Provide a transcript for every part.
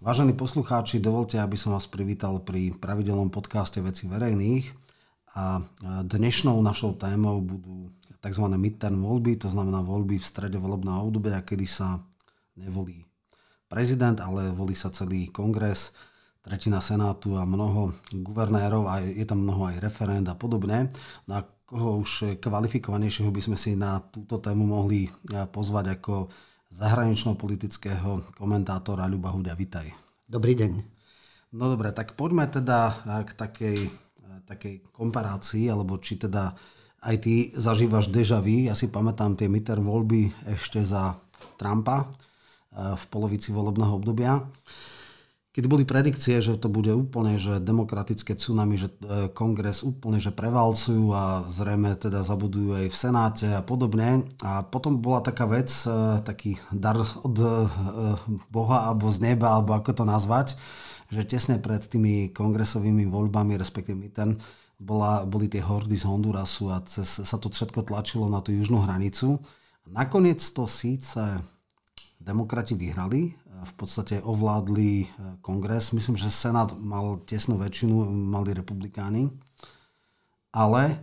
Vážení poslucháči, dovolte, aby som vás privítal pri pravidelnom podcaste Veci verejných. A dnešnou našou témou budú tzv. midterm voľby, to znamená voľby v strede volebného obdobia, kedy sa nevolí prezident, ale volí sa celý kongres, tretina senátu a mnoho guvernérov a je tam mnoho aj referend a podobne. No a koho už kvalifikovanejšieho by sme si na túto tému mohli pozvať ako zahranično-politického komentátora Ľuba Huďa. Vitaj. Dobrý deň. No dobre, tak poďme teda eh, k takej, eh, takej komparácii, alebo či teda aj ty zažívaš deja vu. Ja si pamätám tie midterm voľby ešte za Trumpa eh, v polovici volebného obdobia keď boli predikcie, že to bude úplne že demokratické tsunami, že e, kongres úplne že prevalcujú a zrejme teda zabudujú aj v Senáte a podobne. A potom bola taká vec, e, taký dar od e, Boha alebo z neba, alebo ako to nazvať, že tesne pred tými kongresovými voľbami, respektíve ten, bola, boli tie hordy z Hondurasu a cez, sa to všetko tlačilo na tú južnú hranicu. Nakoniec to síce demokrati vyhrali, v podstate ovládli e, kongres. Myslím, že Senát mal tesnú väčšinu, mali republikáni. Ale e,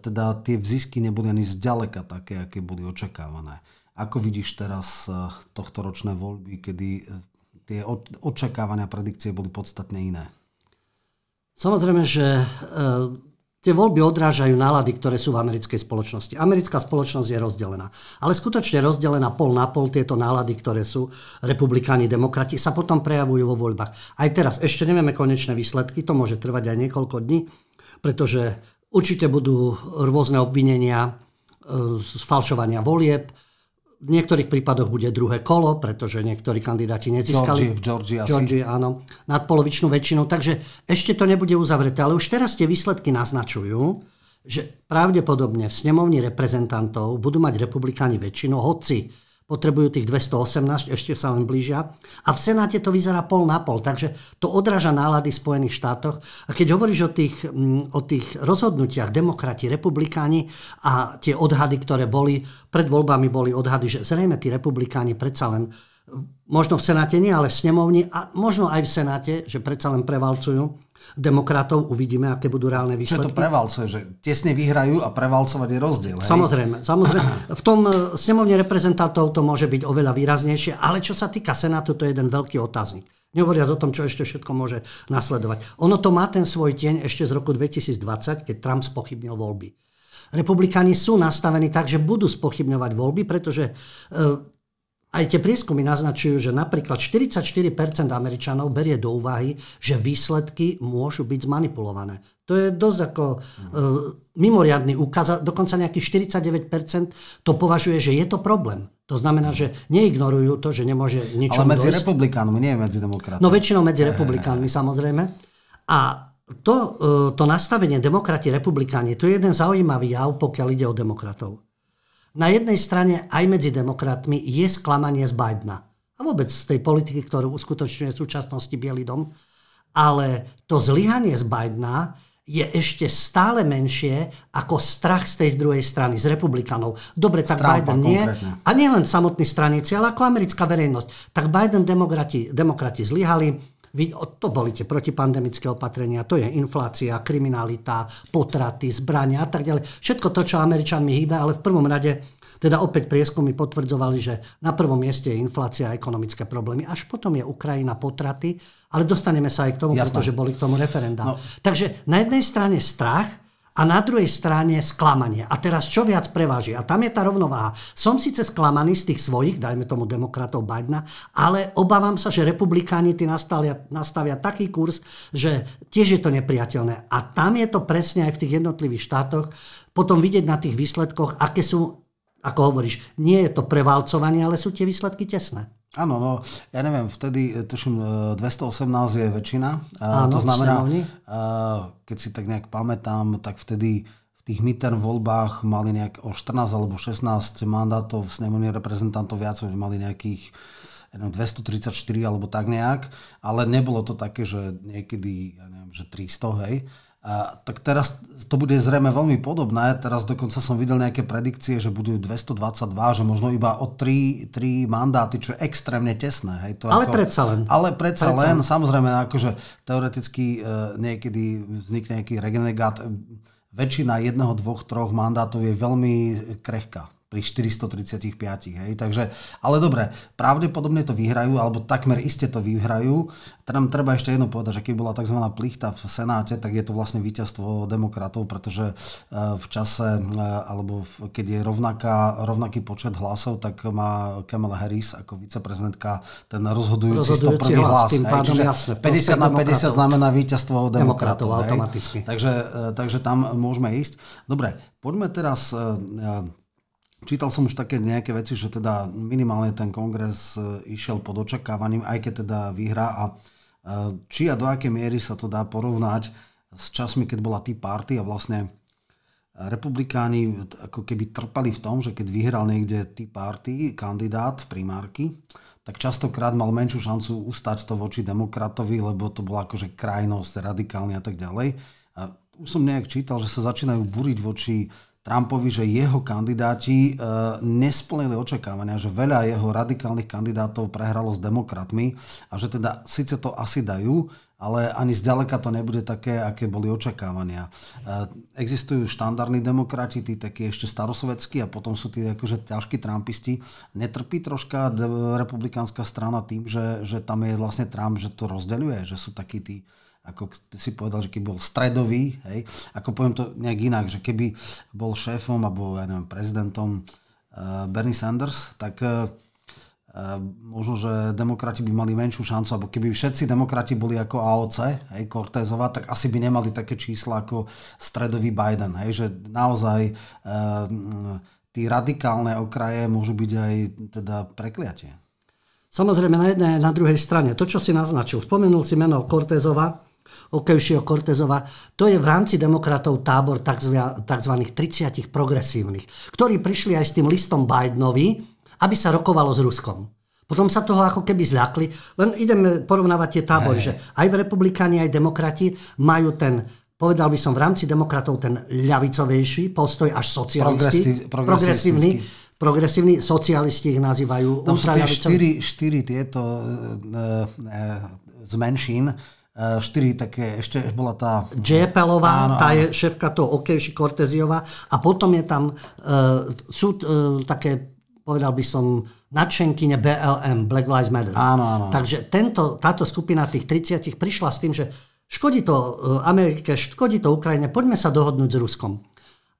teda tie vzisky neboli ani zďaleka také, aké boli očakávané. Ako vidíš teraz e, tohto ročné voľby, kedy tie očakávania, predikcie boli podstatne iné? Samozrejme, že Tie voľby odrážajú nálady, ktoré sú v americkej spoločnosti. Americká spoločnosť je rozdelená. Ale skutočne rozdelená pol na pol tieto nálady, ktoré sú republikáni, demokrati, sa potom prejavujú vo voľbách. Aj teraz ešte nevieme konečné výsledky, to môže trvať aj niekoľko dní, pretože určite budú rôzne obvinenia e, z falšovania volieb, v niektorých prípadoch bude druhé kolo, pretože niektorí kandidáti nezískali Georgie, v Georgii asi. Georgie, áno, nadpolovičnú väčšinu. Takže ešte to nebude uzavreté. Ale už teraz tie výsledky naznačujú, že pravdepodobne v snemovni reprezentantov budú mať republikáni väčšinu, hoci potrebujú tých 218, ešte sa len blížia. A v Senáte to vyzerá pol na pol, takže to odráža nálady v Spojených štátoch. A keď hovoríš o tých, mm, o tých rozhodnutiach demokrati, republikáni a tie odhady, ktoré boli, pred voľbami boli odhady, že zrejme tí republikáni predsa len možno v Senáte nie, ale v snemovni a možno aj v Senáte, že predsa len prevalcujú demokratov, uvidíme, aké budú reálne výsledky. Čo to prevalcuje, že tesne vyhrajú a prevalcovať je rozdiel. Hej? Samozrejme, samozrejme. V tom e, snemovne reprezentantov to môže byť oveľa výraznejšie, ale čo sa týka Senátu, to je jeden veľký otáznik. Nehovoriac o tom, čo ešte všetko môže nasledovať. Ono to má ten svoj tieň ešte z roku 2020, keď Trump spochybnil voľby. Republikáni sú nastavení tak, že budú spochybňovať voľby, pretože e, aj tie prieskumy naznačujú, že napríklad 44% Američanov berie do úvahy, že výsledky môžu byť zmanipulované. To je dosť ako uh, mimoriadný úkaz. Dokonca nejakých 49% to považuje, že je to problém. To znamená, že neignorujú to, že nemôže ničomu Ale medzi dojsť. republikánmi, nie medzi demokratmi. No väčšinou medzi republikánmi samozrejme. A to, uh, to nastavenie demokrati, republikáni, to je jeden zaujímavý jav, pokiaľ ide o demokratov na jednej strane aj medzi demokratmi je sklamanie z Bidena a vôbec z tej politiky, ktorú uskutočňuje v súčasnosti Bielý dom. Ale to zlyhanie z Bidena je ešte stále menšie ako strach z tej druhej strany, z republikanov. Dobre, tak Strach Biden nie. Konkrétne. A nie len samotní straníci, ale ako americká verejnosť. Tak Biden demokrati, demokrati zlyhali, to boli tie protipandemické opatrenia, to je inflácia, kriminalita, potraty, zbrania a tak ďalej. Všetko to, čo Američanmi hýbe, ale v prvom rade teda opäť prieskumy potvrdzovali, že na prvom mieste je inflácia a ekonomické problémy. Až potom je Ukrajina potraty, ale dostaneme sa aj k tomu, Jasné. pretože boli k tomu referenda. No. Takže na jednej strane strach, a na druhej strane sklamanie. A teraz čo viac preváži? A tam je tá rovnováha. Som síce sklamaný z tých svojich, dajme tomu demokratov Bidena, ale obávam sa, že republikáni tí nastavia, nastavia taký kurz, že tiež je to nepriateľné. A tam je to presne aj v tých jednotlivých štátoch potom vidieť na tých výsledkoch, aké sú, ako hovoríš, nie je to prevalcovanie, ale sú tie výsledky tesné. Áno, no ja neviem, vtedy, tuším, 218 e, je väčšina. Áno, to znamená, keď si tak nejak pamätám, tak vtedy v tých midterm voľbách mali nejak o 14 alebo 16 mandátov v snemovne reprezentantov viac, mali nejakých neviem, 234 alebo tak nejak, ale nebolo to také, že niekedy, ja neviem, že 300, hej. A, tak teraz to bude zrejme veľmi podobné. Teraz dokonca som videl nejaké predikcie, že budú 222, že možno iba o 3, 3 mandáty, čo je extrémne tesné. Hej, to ale ako, predsa len. Ale predsa, predsa len, len, samozrejme, akože teoreticky e, niekedy vznikne nejaký regenegát. Väčšina jedného, dvoch, troch mandátov je veľmi krehká pri 435. Hej. Takže, ale dobre, pravdepodobne to vyhrajú, alebo takmer iste to vyhrajú. Teda treba ešte jedno povedať, že keď bola tzv. plichta v Senáte, tak je to vlastne víťazstvo demokratov, pretože e, v čase, e, alebo keď je rovnaká, rovnaký počet hlasov, tak má Kamala Harris ako viceprezidentka ten rozhodujúci, rozhodujúci 101 hlas. Tým hej. Čiže jasne, 50 na 50 demokratov. znamená víťazstvo demokratov. demokratov automaticky. Takže, e, takže tam môžeme ísť. Dobre, poďme teraz Čítal som už také nejaké veci, že teda minimálne ten kongres e, išiel pod očakávaním, aj keď teda vyhrá a e, či a do akej miery sa to dá porovnať s časmi, keď bola Tea Party a vlastne republikáni ako keby trpali v tom, že keď vyhral niekde Tea Party kandidát primárky, tak častokrát mal menšiu šancu ustať to voči demokratovi, lebo to bola akože krajnosť, radikálne a tak ďalej. A už som nejak čítal, že sa začínajú buriť voči Trumpovi, že jeho kandidáti e, nesplnili očakávania, že veľa jeho radikálnych kandidátov prehralo s demokratmi a že teda síce to asi dajú, ale ani zďaleka to nebude také, aké boli očakávania. E, existujú štandardní demokrati, tí takí ešte starosvedskí a potom sú tí akože ťažkí trumpisti. Netrpí troška republikánska strana tým, že, že tam je vlastne Trump, že to rozdeľuje, že sú takí tí ako si povedal, že keby bol stredový, hej, ako poviem to nejak inak, že keby bol šéfom alebo ja neviem, prezidentom uh, Bernie Sanders, tak uh, možno, že demokrati by mali menšiu šancu, alebo keby všetci demokrati boli ako AOC, hej, Cortezova, tak asi by nemali také čísla ako stredový Biden, hej, že naozaj uh, tí radikálne okraje môžu byť aj teda prekliatie. Samozrejme na jednej a na druhej strane. To, čo si naznačil, spomenul si meno Cortezova, Okejšieho Kortezova, to je v rámci demokratov tábor tzv. 30 progresívnych, ktorí prišli aj s tým listom Bidenovi, aby sa rokovalo s Ruskom. Potom sa toho ako keby zľakli. Len ideme porovnávať tie tábory, hey. že aj v republikáni, aj demokrati majú ten povedal by som v rámci demokratov ten ľavicovejší postoj až socialisti, progresívny, progresívni socialisti ich nazývajú. Tam sú tie štyri, štyri tieto e, e, z menšín, štyri také, ešte bola tá... Džepelová, áno, tá áno. je šéfka toho Okejši Korteziová a potom je tam, uh, sú uh, také, povedal by som, nadšenkyne BLM, Black Lives Matter. Áno, áno. Takže tento, táto skupina tých 30 prišla s tým, že škodí to Amerike, škodí to Ukrajine, poďme sa dohodnúť s Ruskom.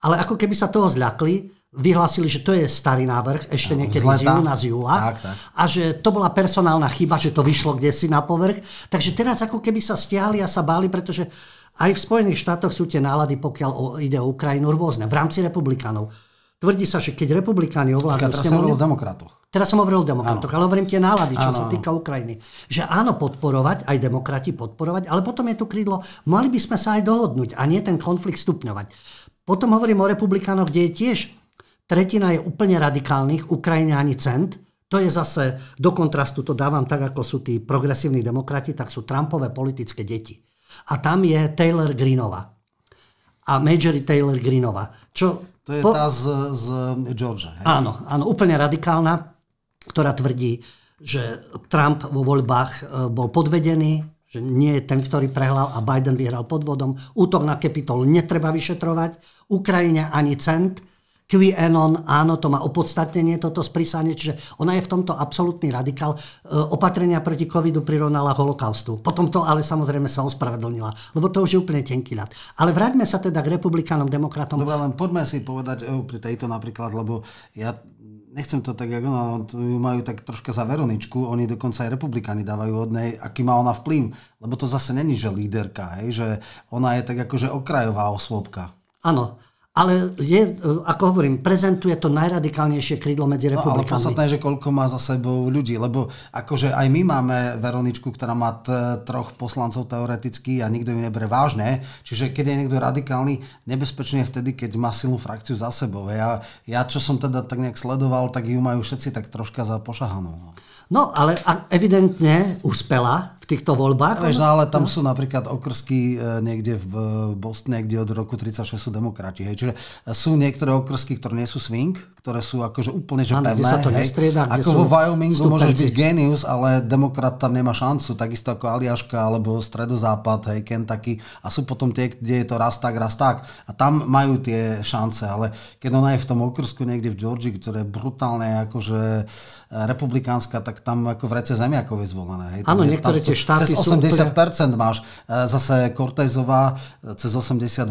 Ale ako keby sa toho zľakli, vyhlásili, že to je starý návrh, ešte niekedy z, z júna, z júla. Tak, tak. A že to bola personálna chyba, že to vyšlo kde si na povrch. Takže teraz ako keby sa stiahli a sa báli, pretože aj v Spojených štátoch sú tie nálady, pokiaľ o, ide o Ukrajinu, rôzne. V rámci republikánov. Tvrdí sa, že keď republikáni ovládnu... Teraz som hovoril o demokratoch. Teraz som hovoril o demokratoch, ale hovorím tie nálady, čo áno. sa týka Ukrajiny. Že áno, podporovať, aj demokrati podporovať, ale potom je tu krídlo, mali by sme sa aj dohodnúť a nie ten konflikt stupňovať. Potom hovorím o republikánoch, kde je tiež tretina je úplne radikálnych, Ukrajine ani cent. To je zase, do kontrastu to dávam tak, ako sú tí progresívni demokrati, tak sú Trumpové politické deti. A tam je Taylor Greenova. A Majory Taylor Greenova. Čo to je po... tá z, z Georgia. Hej? Áno, áno, úplne radikálna, ktorá tvrdí, že Trump vo voľbách e, bol podvedený, že nie je ten, ktorý prehral a Biden vyhral podvodom. Útok na Capitol netreba vyšetrovať. Ukrajine ani cent QAnon, áno, to má opodstatnenie, toto sprísanie, čiže ona je v tomto absolútny radikál. E, opatrenia proti covidu prirovnala holokaustu. Potom to ale samozrejme sa ospravedlnila, lebo to už je úplne tenký ľad. Ale vráťme sa teda k republikánom, demokratom. Dobre, len poďme si povedať e, pri tejto napríklad, lebo ja nechcem to tak, ako no, ju majú tak troška za Veroničku, oni dokonca aj republikáni dávajú od nej, aký má ona vplyv, lebo to zase není, že líderka, hej, že ona je tak akože okrajová osôbka. Áno, ale je, ako hovorím, prezentuje to najradikálnejšie krídlo medzi republikánmi. No, ale podstatné je, že koľko má za sebou ľudí, lebo akože aj my máme Veroničku, ktorá má t- troch poslancov teoreticky a nikto ju nebere vážne, čiže keď je niekto radikálny, nebezpečne je vtedy, keď má silnú frakciu za sebou. Ja, ja čo som teda tak nejak sledoval, tak ju majú všetci tak troška za pošahanú. No, ale evidentne uspela týchto voľbách. Vieš, no ale tam no. sú napríklad okrsky e, niekde v Bostone, kde od roku 36 sú demokrati. Hej. Čiže sú niektoré okrsky, ktoré nie sú swing, ktoré sú akože úplne že ano, pevné. sa to hej. nestrieda, Ako vo Wyomingu stupenci. môžeš byť genius, ale demokrat tam nemá šancu, takisto ako Aliaška alebo Stredozápad, hej, Kentucky. A sú potom tie, kde je to raz tak, raz tak. A tam majú tie šance, ale keď ona je v tom okrsku niekde v Georgii, ktoré je brutálne akože e, republikánska, tak tam ako v rece zemiakov je zvolené. Hej. Áno, niektoré tie štáty cez 80% úplne... máš. E, zase Cortezová e, cez 82%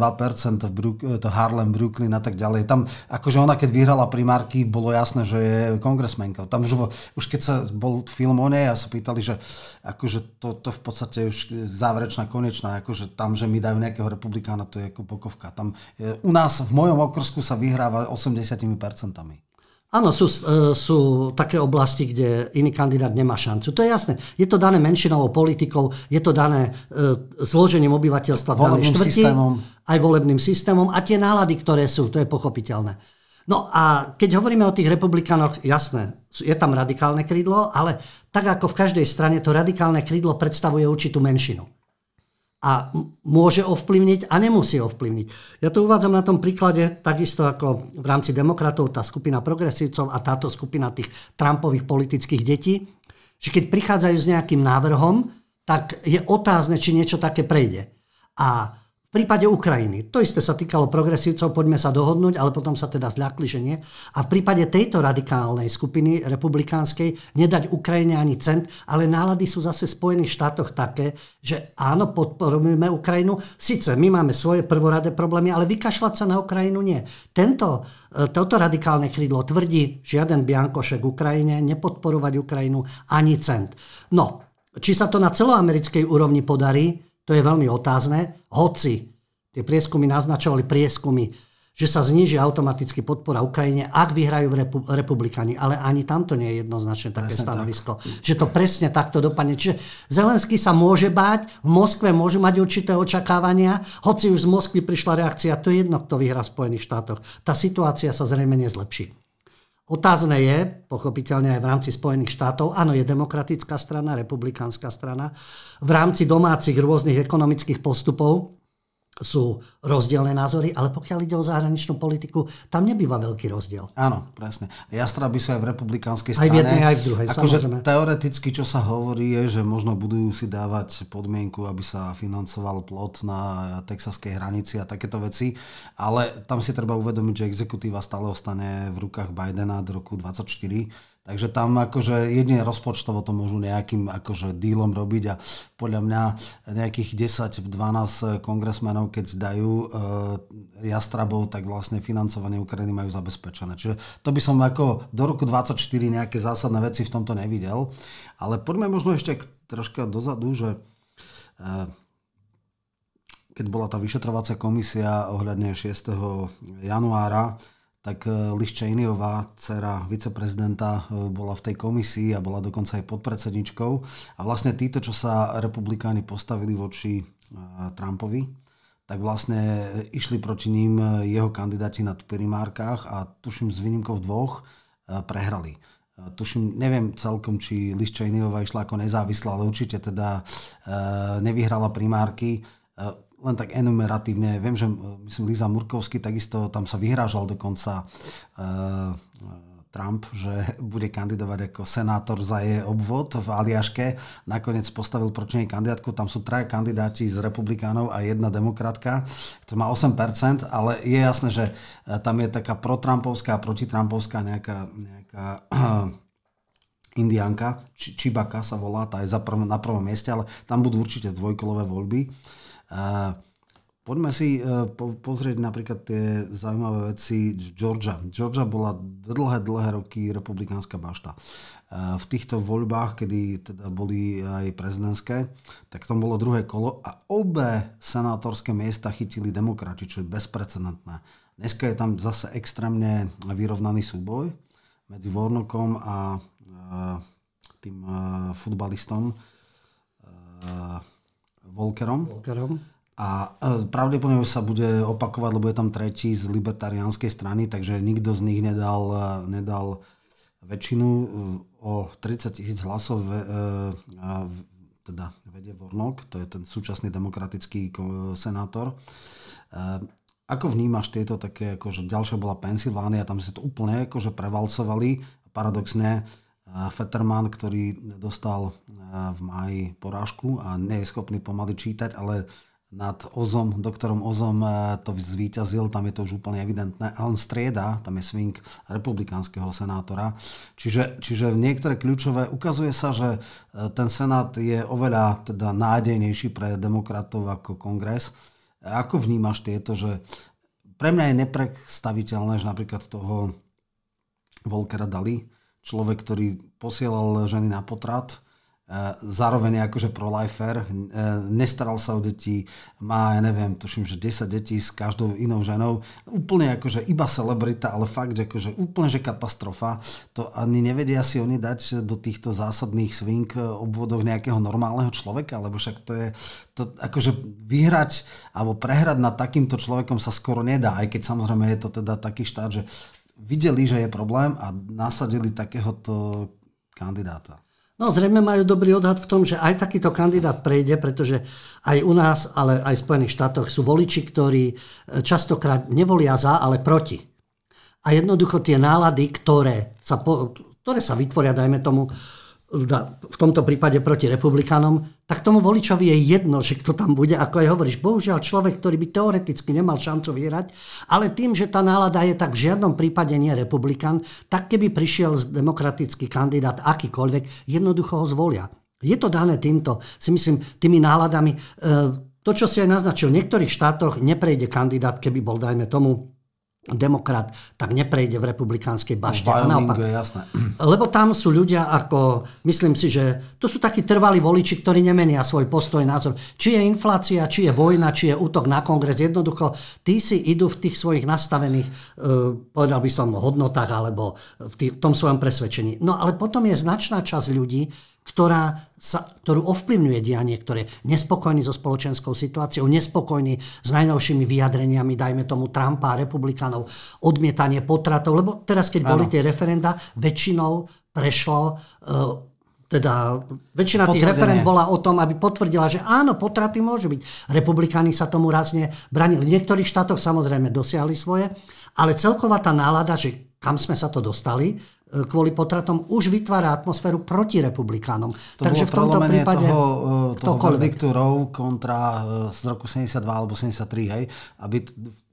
v Brook, e, to Harlem, Brooklyn a tak ďalej. Tam, akože ona keď vyhrala primárky, bolo jasné, že je kongresmenka. Tam už, už keď sa bol film o nej a sa pýtali, že akože to, to v podstate už záverečná, konečná, akože tam, že mi dajú nejakého republikána, to je ako bokovka. Tam, u nás v mojom okrsku sa vyhráva 80%. Áno, sú, e, sú také oblasti, kde iný kandidát nemá šancu. To je jasné. Je to dané menšinovou politikou, je to dané e, zložením obyvateľstva v danej štvrti, systémom. aj volebným systémom a tie nálady, ktoré sú, to je pochopiteľné. No a keď hovoríme o tých republikánoch, jasné, je tam radikálne krídlo, ale tak ako v každej strane, to radikálne krídlo predstavuje určitú menšinu a môže ovplyvniť a nemusí ovplyvniť. Ja to uvádzam na tom príklade, takisto ako v rámci demokratov, tá skupina progresívcov a táto skupina tých Trumpových politických detí, že keď prichádzajú s nejakým návrhom, tak je otázne, či niečo také prejde. A prípade Ukrajiny, to isté sa týkalo progresívcov, poďme sa dohodnúť, ale potom sa teda zľakli, že nie. A v prípade tejto radikálnej skupiny republikánskej nedať Ukrajine ani cent, ale nálady sú zase v Spojených štátoch také, že áno, podporujeme Ukrajinu, síce my máme svoje prvoradé problémy, ale vykašľať sa na Ukrajinu nie. Tento, e, toto radikálne krídlo tvrdí, žiaden biankošek Ukrajine, nepodporovať Ukrajinu ani cent. No, či sa to na celoamerickej úrovni podarí, to je veľmi otázne, hoci tie prieskumy naznačovali prieskumy, že sa zniží automaticky podpora Ukrajine, ak vyhrajú repu- republikani. Ale ani tamto nie je jednoznačné také presne stanovisko. Tak. Že to presne takto dopadne. Čiže Zelenský sa môže báť, v Moskve môžu mať určité očakávania, hoci už z Moskvy prišla reakcia, to je jedno, kto vyhrá v Spojených štátoch. Tá situácia sa zrejme nezlepší. Otázne je, pochopiteľne aj v rámci Spojených štátov, áno, je demokratická strana, republikánska strana, v rámci domácich rôznych ekonomických postupov sú rozdielne názory, ale pokiaľ ide o zahraničnú politiku, tam nebýva veľký rozdiel. Áno, presne. Jastra by sa aj v republikánskej strane. Aj v jednej, aj v druhej, akože Teoreticky, čo sa hovorí, je, že možno budú si dávať podmienku, aby sa financoval plot na texaskej hranici a takéto veci, ale tam si treba uvedomiť, že exekutíva stále ostane v rukách Bidena do roku 2024 Takže tam akože jedine rozpočtovo to môžu nejakým akože dílom robiť a podľa mňa nejakých 10-12 kongresmenov, keď dajú e, jastrabov, tak vlastne financovanie Ukrajiny majú zabezpečené. Čiže to by som ako do roku 24 nejaké zásadné veci v tomto nevidel. Ale poďme možno ešte troška dozadu, že e, keď bola tá vyšetrovacia komisia ohľadne 6. januára, tak e, Liz Cheneyová, dcera viceprezidenta, e, bola v tej komisii a bola dokonca aj podpredsedničkou. A vlastne títo, čo sa republikáni postavili voči e, Trumpovi, tak vlastne išli proti ním jeho kandidáti na primárkach a tuším s výnimkou dvoch prehrali. Tuším, neviem celkom, či Liz Cheneyová išla ako nezávislá, ale určite teda nevyhrala primárky len tak enumeratívne, viem, že myslím Liza Murkovský takisto tam sa vyhrážal dokonca uh, Trump, že bude kandidovať ako senátor za jej obvod v Aliaške. Nakoniec postavil proti nej kandidátku. Tam sú traja kandidáti z republikánov a jedna demokratka, ktorá má 8%, ale je jasné, že tam je taká protrampovská a protitrampovská nejaká, nejaká indianka, Či, Čibaka sa volá, tá je za prv, na prvom mieste, ale tam budú určite dvojkolové voľby. Poďme si e, pozrieť napríklad tie zaujímavé veci Georgia. Georgia bola dlhé, dlhé roky republikánska bašta. E, v týchto voľbách, kedy teda boli aj prezidentské, tak tam bolo druhé kolo a obe senátorské miesta chytili demokrati, čo je bezprecedentné. Dneska je tam zase extrémne vyrovnaný súboj medzi Warnockom a e, tým futbalistom Volkerom. Volkerom. A e, pravdepodobne sa bude opakovať, lebo je tam tretí z libertariánskej strany, takže nikto z nich nedal, e, nedal väčšinu. E, o 30 tisíc hlasov teda vedie Vornok, to je ten súčasný demokratický senátor. Ako vnímaš tieto také, akože ďalšia bola Pensylvánia, tam si to úplne akože prevalcovali. Paradoxne Fetterman, ktorý dostal v máji porážku a nie je schopný pomaly čítať, ale nad Ozom, doktorom Ozom to zvíťazil, tam je to už úplne evidentné. A on strieda, tam je swing republikánskeho senátora. Čiže, čiže niektoré kľúčové, ukazuje sa, že ten senát je oveľa teda nádejnejší pre demokratov ako kongres ako vnímaš tieto, že pre mňa je nepredstaviteľné, že napríklad toho Volkera Dali, človek, ktorý posielal ženy na potrat, E, zároveň je akože pro-lifer, e, nestaral sa o deti, má, ja neviem, tuším, že 10 detí s každou inou ženou, úplne akože iba celebrita, ale fakt, že akože úplne, že katastrofa. To ani nevedia si oni dať do týchto zásadných swing obvodoch nejakého normálneho človeka, lebo však to je, to akože vyhrať alebo prehrať nad takýmto človekom sa skoro nedá, aj keď samozrejme je to teda taký štát, že videli, že je problém a nasadili takéhoto kandidáta. No zrejme majú dobrý odhad v tom, že aj takýto kandidát prejde, pretože aj u nás, ale aj v Spojených štátoch sú voliči, ktorí e, častokrát nevolia za, ale proti. A jednoducho tie nálady, ktoré sa, po, ktoré sa vytvoria, dajme tomu, v tomto prípade proti republikánom, tak tomu voličovi je jedno, že kto tam bude, ako aj hovoríš. Bohužiaľ človek, ktorý by teoreticky nemal šancu vyhrať, ale tým, že tá nálada je tak v žiadnom prípade nie republikán, tak keby prišiel demokratický kandidát akýkoľvek, jednoducho ho zvolia. Je to dané týmto, si myslím, tými náladami. E, to, čo si aj naznačil, v niektorých štátoch neprejde kandidát, keby bol, dajme tomu, demokrat, tak neprejde v republikánskej bašte. No, je jasné. Lebo tam sú ľudia ako, myslím si, že to sú takí trvalí voliči, ktorí nemenia svoj postoj, názor. Či je inflácia, či je vojna, či je útok na kongres. Jednoducho, tí si idú v tých svojich nastavených, uh, povedal by som, hodnotách alebo v, tých, v tom svojom presvedčení. No ale potom je značná časť ľudí, ktorá sa, ktorú ovplyvňuje dianie, ktoré nespokojní so spoločenskou situáciou, nespokojní s najnovšími vyjadreniami, dajme tomu Trumpa a republikánov, odmietanie potratov, lebo teraz, keď ano. boli tie referenda, väčšinou prešlo uh, teda väčšina tých referent bola o tom, aby potvrdila, že áno, potraty môžu byť. Republikáni sa tomu rázne branili. V niektorých štátoch samozrejme dosiahli svoje, ale celková tá nálada, že kam sme sa to dostali, E, kvôli potratom už vytvára atmosféru proti republikánom. To Takže v tomto prípade toho, e, toho verdiktu Roe kontra e, z roku 72 alebo 73, hej, aby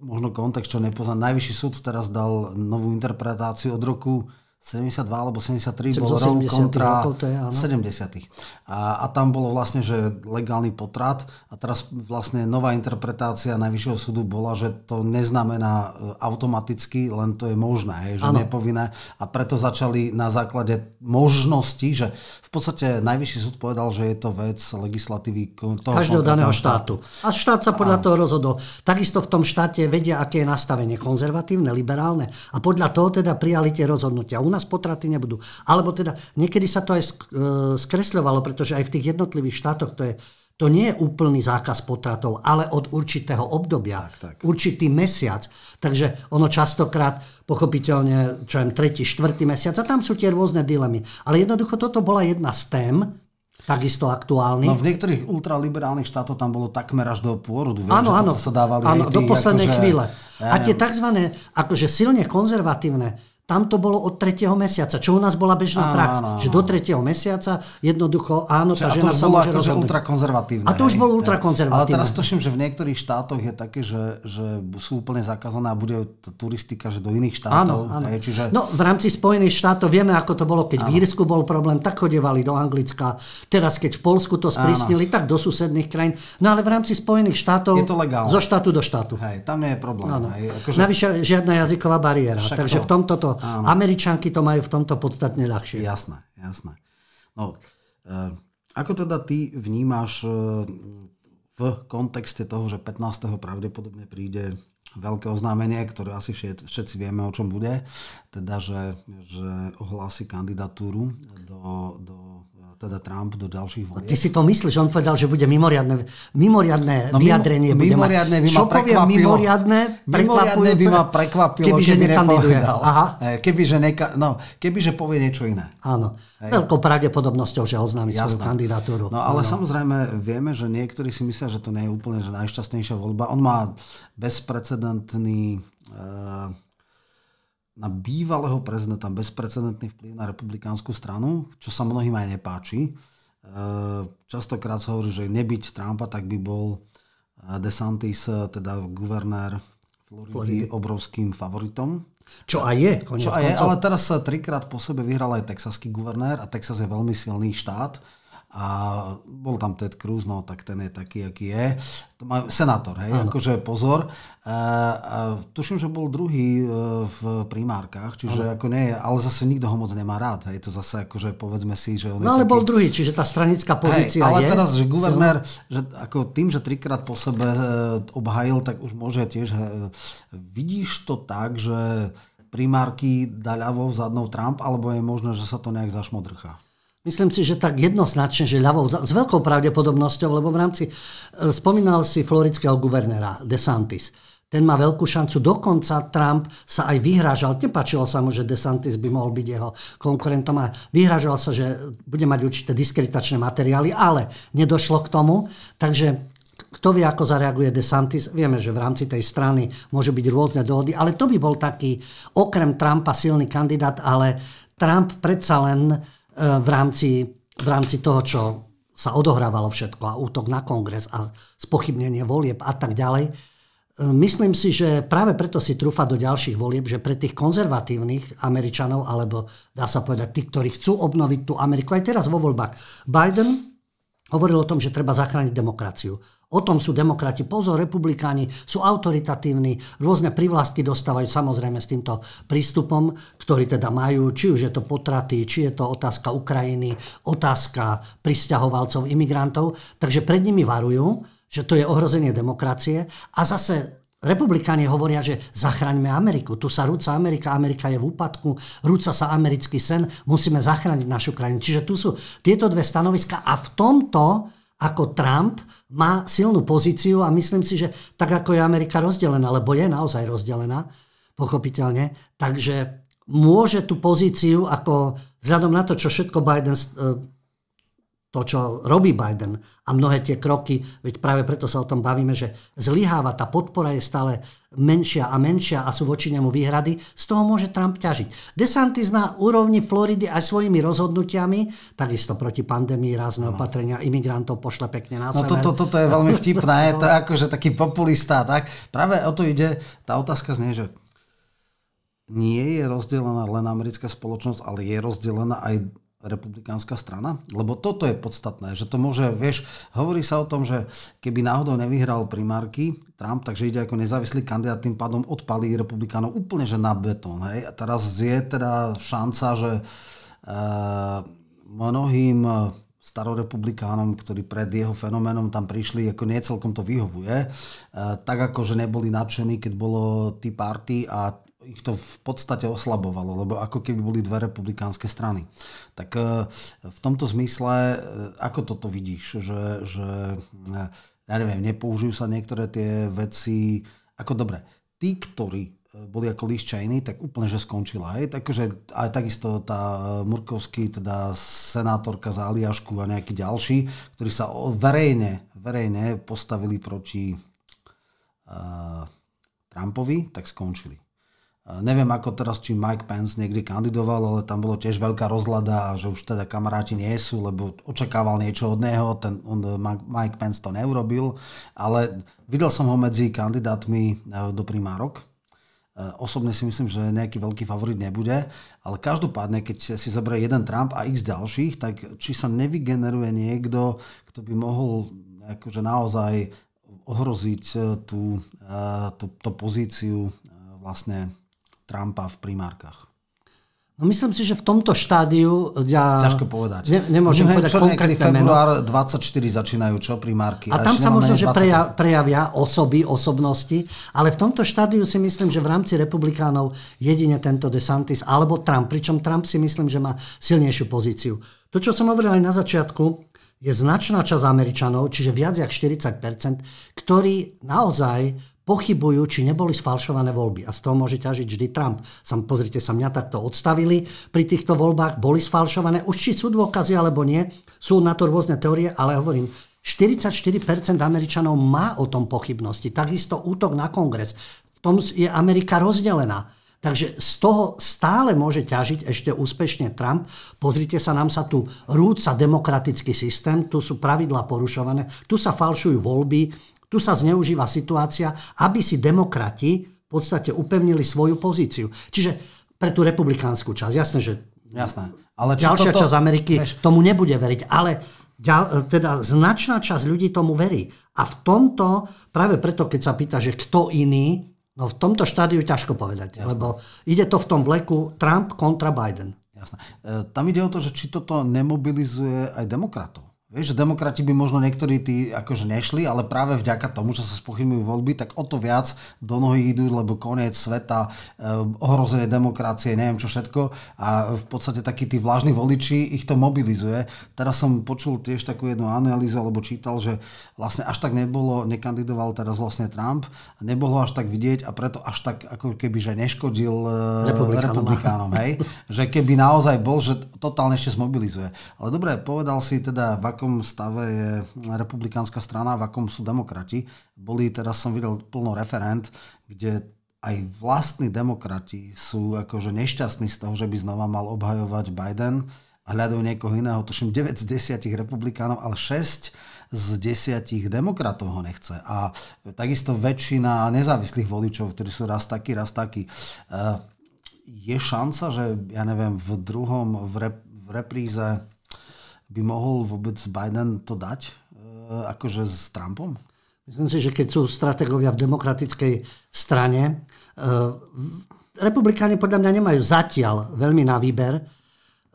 možno kontext, čo nepoznám, najvyšší súd teraz dal novú interpretáciu od roku 72 alebo 73 bol rok kontra rokov, je, 70 a, a tam bolo vlastne, že legálny potrat a teraz vlastne nová interpretácia Najvyššieho súdu bola, že to neznamená e, automaticky, len to je možné, že ano. nepovinné a preto začali na základe možnosti, že v podstate Najvyšší súd povedal, že je to vec legislatívy toho každého daného štátu. A štát sa podľa a... toho rozhodol. Takisto v tom štáte vedia, aké je nastavenie konzervatívne, liberálne a podľa toho teda prijali tie rozhodnutia. Nás potraty nebudú. Alebo teda niekedy sa to aj e, skresľovalo, pretože aj v tých jednotlivých štátoch to je to nie je úplný zákaz potratov, ale od určitého obdobia, tak, tak. určitý mesiac. Takže ono častokrát, pochopiteľne, čo je tretí, štvrtý mesiac, a tam sú tie rôzne dilemy. Ale jednoducho toto bola jedna z tém, takisto aktuálny. No v niektorých ultraliberálnych štátoch tam bolo takmer až do pôrodu. Áno, áno. Sa dávali áno, do poslednej akože, chvíle. Ja a tie tzv. akože silne konzervatívne tam to bolo od 3. mesiaca, čo u nás bola bežná áno, prax. Áno, áno. Že do 3. mesiaca jednoducho áno, tá žena sa môže akože ultrakonzervatívne. A to už bolo ultrakonzervatívne. Ale teraz tuším, že v niektorých štátoch je také, že, že sú úplne zakázané a bude turistika že do iných štátov. Áno, áno. Hej, čiže... No v rámci Spojených štátov vieme, ako to bolo, keď áno. v Írsku bol problém, tak chodievali do Anglicka. Teraz, keď v Polsku to sprísnili, áno. tak do susedných krajín. No ale v rámci Spojených štátov je to legálne. zo štátu do štátu. Hej, tam nie je problém. Áno. Hej, akože... Navyše žiadna jazyková bariéra. Však takže to... v tomto to Američania Američanky to majú v tomto podstatne ľahšie. Jasné, jasné. No, e, ako teda ty vnímaš e, v kontexte toho, že 15. pravdepodobne príde veľké oznámenie, ktoré asi všet, všetci vieme, o čom bude, teda, že, že ohlási kandidatúru do, do teda Trump do ďalších volieb. Ty si to myslíš, on povedal, že bude mimoriadne, mimoriadne no, vyjadrenie. Mimoriadne by ma prekvapilo. Mimoriadne, mimoriadne by ma prekvapilo, kebyže keby nepovedal. Aha. Kebyže, neka, no, kebyže povie niečo iné. Áno. Hej. Veľkou pravdepodobnosťou, že oznámi svoju kandidatúru. No ale áno. samozrejme vieme, že niektorí si myslia, že to nie je úplne že najšťastnejšia voľba. On má bezprecedentný uh, na bývalého prezidenta bezprecedentný vplyv na republikánsku stranu, čo sa mnohým aj nepáči. E, častokrát sa hovorí, že nebyť Trumpa, tak by bol e, DeSantis, e, teda guvernér Floridy, obrovským favoritom. Čo aj je, Čo aj je, ale teraz sa trikrát po sebe vyhral aj texaský guvernér a Texas je veľmi silný štát a bol tam Ted Cruz, no tak ten je taký, aký je. To má, senátor, hej, ano. akože pozor. E, e, tuším, že bol druhý e, v primárkach, čiže ano. ako nie, ale zase nikto ho moc nemá rád, hej, to zase akože povedzme si, že on No ale taký... bol druhý, čiže tá stranická pozícia hej, ale je. teraz, že guvernér, že ako tým, že trikrát po sebe e, obhajil, tak už môže tiež, he, vidíš to tak, že primárky dá ľavou zadnou Trump, alebo je možné, že sa to nejak zašmodrchá? Myslím si, že tak jednoznačne, že ľavou, s veľkou pravdepodobnosťou, lebo v rámci, e, spomínal si floridského guvernéra DeSantis. Ten má veľkú šancu. Dokonca Trump sa aj vyhrážal. Nepáčilo sa mu, že DeSantis by mohol byť jeho konkurentom a vyhrážal sa, že bude mať určité diskreditačné materiály, ale nedošlo k tomu. Takže kto vie, ako zareaguje DeSantis. Vieme, že v rámci tej strany môžu byť rôzne dohody, ale to by bol taký okrem Trumpa silný kandidát, ale Trump predsa len v rámci, v rámci toho, čo sa odohrávalo všetko a útok na kongres a spochybnenie volieb a tak ďalej. Myslím si, že práve preto si trúfa do ďalších volieb, že pre tých konzervatívnych Američanov, alebo dá sa povedať tých, ktorí chcú obnoviť tú Ameriku, aj teraz vo voľbách. Biden hovoril o tom, že treba zachrániť demokraciu. O tom sú demokrati. Pozor, republikáni sú autoritatívni, rôzne privlastky dostávajú samozrejme s týmto prístupom, ktorý teda majú, či už je to potraty, či je to otázka Ukrajiny, otázka pristahovalcov, imigrantov. Takže pred nimi varujú, že to je ohrozenie demokracie. A zase Republikáni hovoria, že zachraňme Ameriku. Tu sa rúca Amerika, Amerika je v úpadku, rúca sa americký sen, musíme zachrániť našu krajinu. Čiže tu sú tieto dve stanoviska a v tomto ako Trump má silnú pozíciu a myslím si, že tak ako je Amerika rozdelená, lebo je naozaj rozdelená, pochopiteľne, takže môže tú pozíciu ako vzhľadom na to, čo všetko Biden to, čo robí Biden a mnohé tie kroky, veď práve preto sa o tom bavíme, že zlyháva, tá podpora je stále menšia a menšia a sú voči nemu výhrady, z toho môže Trump ťažiť. DeSantis na úrovni Floridy aj svojimi rozhodnutiami, takisto proti pandémii, rázne no. opatrenia imigrantov pošle pekne na no, toto, to, to je veľmi vtipné, je to akože taký populista. Tak? Práve o to ide, tá otázka znie, že nie je rozdelená len americká spoločnosť, ale je rozdelená aj republikánska strana? Lebo toto je podstatné, že to môže, vieš, hovorí sa o tom, že keby náhodou nevyhral primárky Trump, takže ide ako nezávislý kandidát, tým pádom odpalí republikánov úplne, že na betón. Hej? A teraz je teda šanca, že e, mnohým starorepublikánom, ktorí pred jeho fenoménom tam prišli, ako nie celkom to vyhovuje. E, tak ako, že neboli nadšení, keď bolo Tea Party a ich to v podstate oslabovalo, lebo ako keby boli dve republikánske strany. Tak e, v tomto zmysle, e, ako toto vidíš, že, že e, ja neviem, nepoužijú sa niektoré tie veci, ako dobre, tí, ktorí boli ako Liz Cheney, tak úplne, že skončila. Hej? Takže aj takisto tá Murkovský, teda senátorka za Aliašku a nejakí ďalší, ktorí sa verejne, verejne postavili proti uh, Trumpovi, tak skončili. Neviem ako teraz, či Mike Pence niekde kandidoval, ale tam bolo tiež veľká rozlada, že už teda kamaráti nie sú, lebo očakával niečo od neho, ten, on, Mike Pence to neurobil, ale videl som ho medzi kandidátmi e, do primárok. E, osobne si myslím, že nejaký veľký favorit nebude, ale každopádne, keď si zoberie jeden Trump a x ďalších, tak či sa nevygeneruje niekto, kto by mohol akože naozaj ohroziť e, tú, tú, tú pozíciu vlastne Trumpa v primárkach? No myslím si, že v tomto štádiu... Ja Ťažko povedať. Ne, nemôžem New povedať konkrétne meno. február 24 začínajú, čo primárky. A tam sa možno, že 25. preja- prejavia osoby, osobnosti, ale v tomto štádiu si myslím, že v rámci republikánov jedine tento DeSantis alebo Trump, pričom Trump si myslím, že má silnejšiu pozíciu. To, čo som hovoril aj na začiatku, je značná časť Američanov, čiže viac jak 40%, ktorí naozaj pochybujú, či neboli sfalšované voľby. A z toho môže ťažiť vždy Trump. Sam, pozrite, sa mňa takto odstavili pri týchto voľbách, boli sfalšované. Už či sú dôkazy alebo nie, sú na to rôzne teórie, ale hovorím, 44% Američanov má o tom pochybnosti. Takisto útok na kongres. V tom je Amerika rozdelená. Takže z toho stále môže ťažiť ešte úspešne Trump. Pozrite sa, nám sa tu rúca demokratický systém, tu sú pravidla porušované, tu sa falšujú voľby, tu sa zneužíva situácia, aby si demokrati v podstate upevnili svoju pozíciu. Čiže pre tú republikánsku časť, jasné, že Jasné. Ale ďalšia toto, časť Ameriky Vieš, tomu nebude veriť, ale ďal, teda značná časť ľudí tomu verí. A v tomto, práve preto, keď sa pýta, že kto iný, no v tomto štádiu ťažko povedať, Jasne. lebo ide to v tom vleku Trump kontra Biden. Jasné. E, tam ide o to, že či toto nemobilizuje aj demokratov. Vieš, že demokrati by možno niektorí tí akože nešli, ale práve vďaka tomu, že sa spochybňujú voľby, tak o to viac do nohy idú, lebo koniec sveta, e, ohrozenie demokracie, neviem čo všetko a v podstate takí tí vlážni voliči ich to mobilizuje. Teraz som počul tiež takú jednu analýzu, alebo čítal, že vlastne až tak nebolo, nekandidoval teraz vlastne Trump, nebolo až tak vidieť a preto až tak ako keby, že neškodil e, Republikánom. republikánom, hej? že keby naozaj bol, že totálne ešte zmobilizuje. Ale dobre, povedal si teda, v akom stave je republikánska strana, v akom sú demokrati. Boli, teraz som videl plno referent, kde aj vlastní demokrati sú akože nešťastní z toho, že by znova mal obhajovať Biden a hľadajú niekoho iného. Tuším 9 z 10 republikánov, ale 6 z 10 demokratov ho nechce. A takisto väčšina nezávislých voličov, ktorí sú raz takí, raz takí. Eh, Je šanca, že ja neviem, v druhom, v, rep, v repríze by mohol vôbec Biden to dať? eh, Akože s Trumpom? Myslím si, že keď sú stratégovia v demokratickej strane, eh, republikáni podľa mňa nemajú zatiaľ veľmi na výber, eh,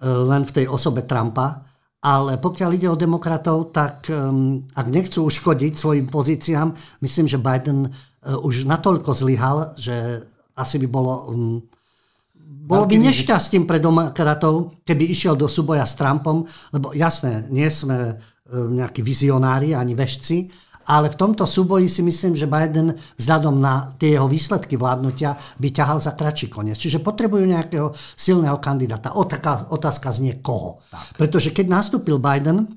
len v tej osobe Trumpa, ale pokiaľ ide o demokratov, tak ak nechcú uškodiť svojim pozíciám, myslím, že Biden už natoľko zlyhal, že asi by bolo... Bolo by nešťastím pre demokratov, keby išiel do súboja s Trumpom, lebo jasné, nie sme um, nejakí vizionári ani vešci, ale v tomto súboji si myslím, že Biden vzhľadom na tie jeho výsledky vládnutia by ťahal za kratší koniec. Čiže potrebujú nejakého silného kandidáta. Otázka, otázka znie koho. Tak. Pretože keď nastúpil Biden,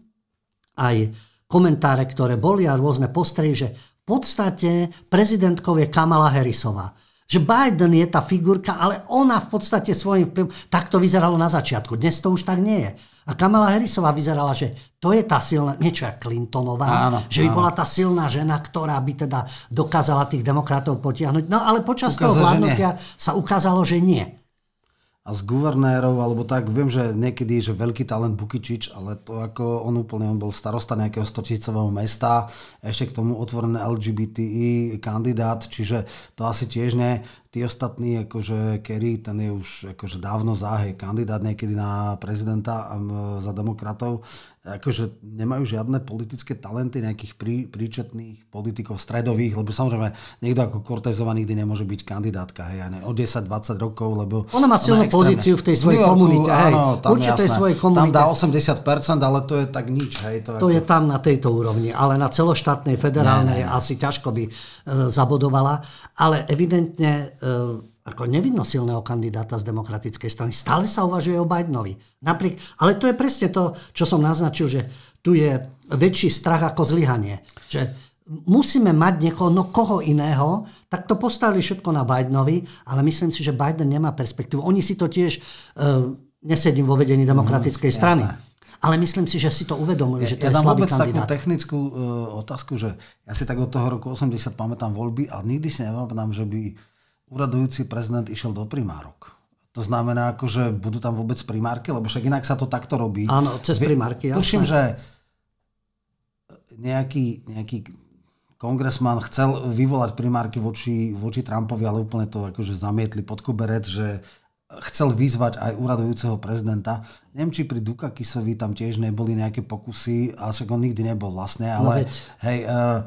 aj komentáre, ktoré boli a rôzne postrehy, že v podstate prezidentkou je Kamala Harrisová. Že Biden je tá figurka, ale ona v podstate svojím vplyvom... Tak to vyzeralo na začiatku. Dnes to už tak nie je. A Kamala Harrisová vyzerala, že to je tá silná, niečo jak Clintonová, Áno, že by áno. bola tá silná žena, ktorá by teda dokázala tých demokratov potiahnuť. No ale počas toho že nie. vládnutia sa ukázalo, že nie. A z guvernérov, alebo tak, viem, že niekedy že veľký talent Bukičič, ale to ako on úplne, on bol starosta nejakého 100 tisícového mesta, ešte k tomu otvorené LGBTI kandidát, čiže to asi tiež nie. Tí ostatní, akože Kerry, ten je už akože dávno záhej kandidát niekedy na prezidenta za demokratov, akože nemajú žiadne politické talenty nejakých prí, príčetných politikov stredových, lebo samozrejme niekto ako Cortezova nikdy nemôže byť kandidátka, hej, ne, o 10-20 rokov, lebo... Ona má silnú extrémne. pozíciu v tej svojej New Yorku, komunite, hej. Áno, tam, Určite jasné. svojej tam komunite. dá 80%, ale to je tak nič, hej. To, To ako... je tam na tejto úrovni, ale na celoštátnej, federálnej Ne, ne, ne. asi ťažko by e, zabodovala. Ale evidentne e, ako nevidno silného kandidáta z demokratickej strany. Stále sa uvažuje o Bidenovi. Napriek, ale to je presne to, čo som naznačil, že tu je väčší strach ako zlyhanie. Že musíme mať niekoho, no koho iného, tak to postavili všetko na Bidenovi, ale myslím si, že Biden nemá perspektívu. Oni si to tiež, e, nesedím vo vedení demokratickej strany. jasné. Ale myslím si, že si to uvedomujú, že to ja je dám slabý vôbec takú kandidát. technickú uh, otázku, že ja si tak od toho roku 80 pamätám voľby a nikdy si nepamätám, že by uradujúci prezident išiel do primárok. To znamená, ako, že budú tam vôbec primárky, lebo však inak sa to takto robí. Áno, cez primárky, jasné. Tuším, že nejaký, nejaký kongresman chcel vyvolať primárky voči, voči Trumpovi, ale úplne to akože zamietli pod koberec, že chcel vyzvať aj úradujúceho prezidenta. Neviem, či pri Dukakisovi tam tiež neboli nejaké pokusy, ale však on nikdy nebol vlastne, No ale veď. hej, uh,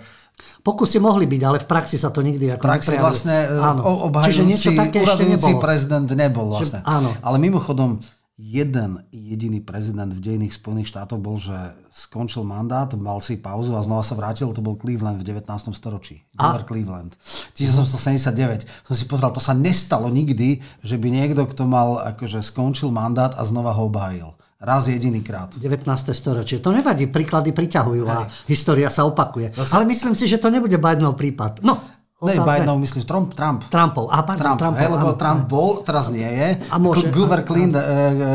Pokusy mohli byť, ale v praxi sa to nikdy ako praxi neprejavilo. vlastne Áno. o- Čiže niečo obhajujúci, také ešte nebolo. prezident nebol vlastne. áno. Ale mimochodom, jeden jediný prezident v dejných Spojených štátov bol, že skončil mandát, mal si pauzu a znova sa vrátil, to bol Cleveland v 19. storočí. Grover Cleveland. 1879. Som si pozrel, to sa nestalo nikdy, že by niekto, kto mal akože skončil mandát a znova ho obhájil. Raz jediný krát. 19. storočie. To nevadí, príklady priťahujú a história sa opakuje. Ale myslím si, že to nebude Bidenov prípad. No, Ne, Bidenov myslíš Trump? Trump. Trumpov. A, pardon, Trump, Trumpov, hej, lebo áno. Trump bol, teraz nie je. A môže- áno, Cleveland, eh,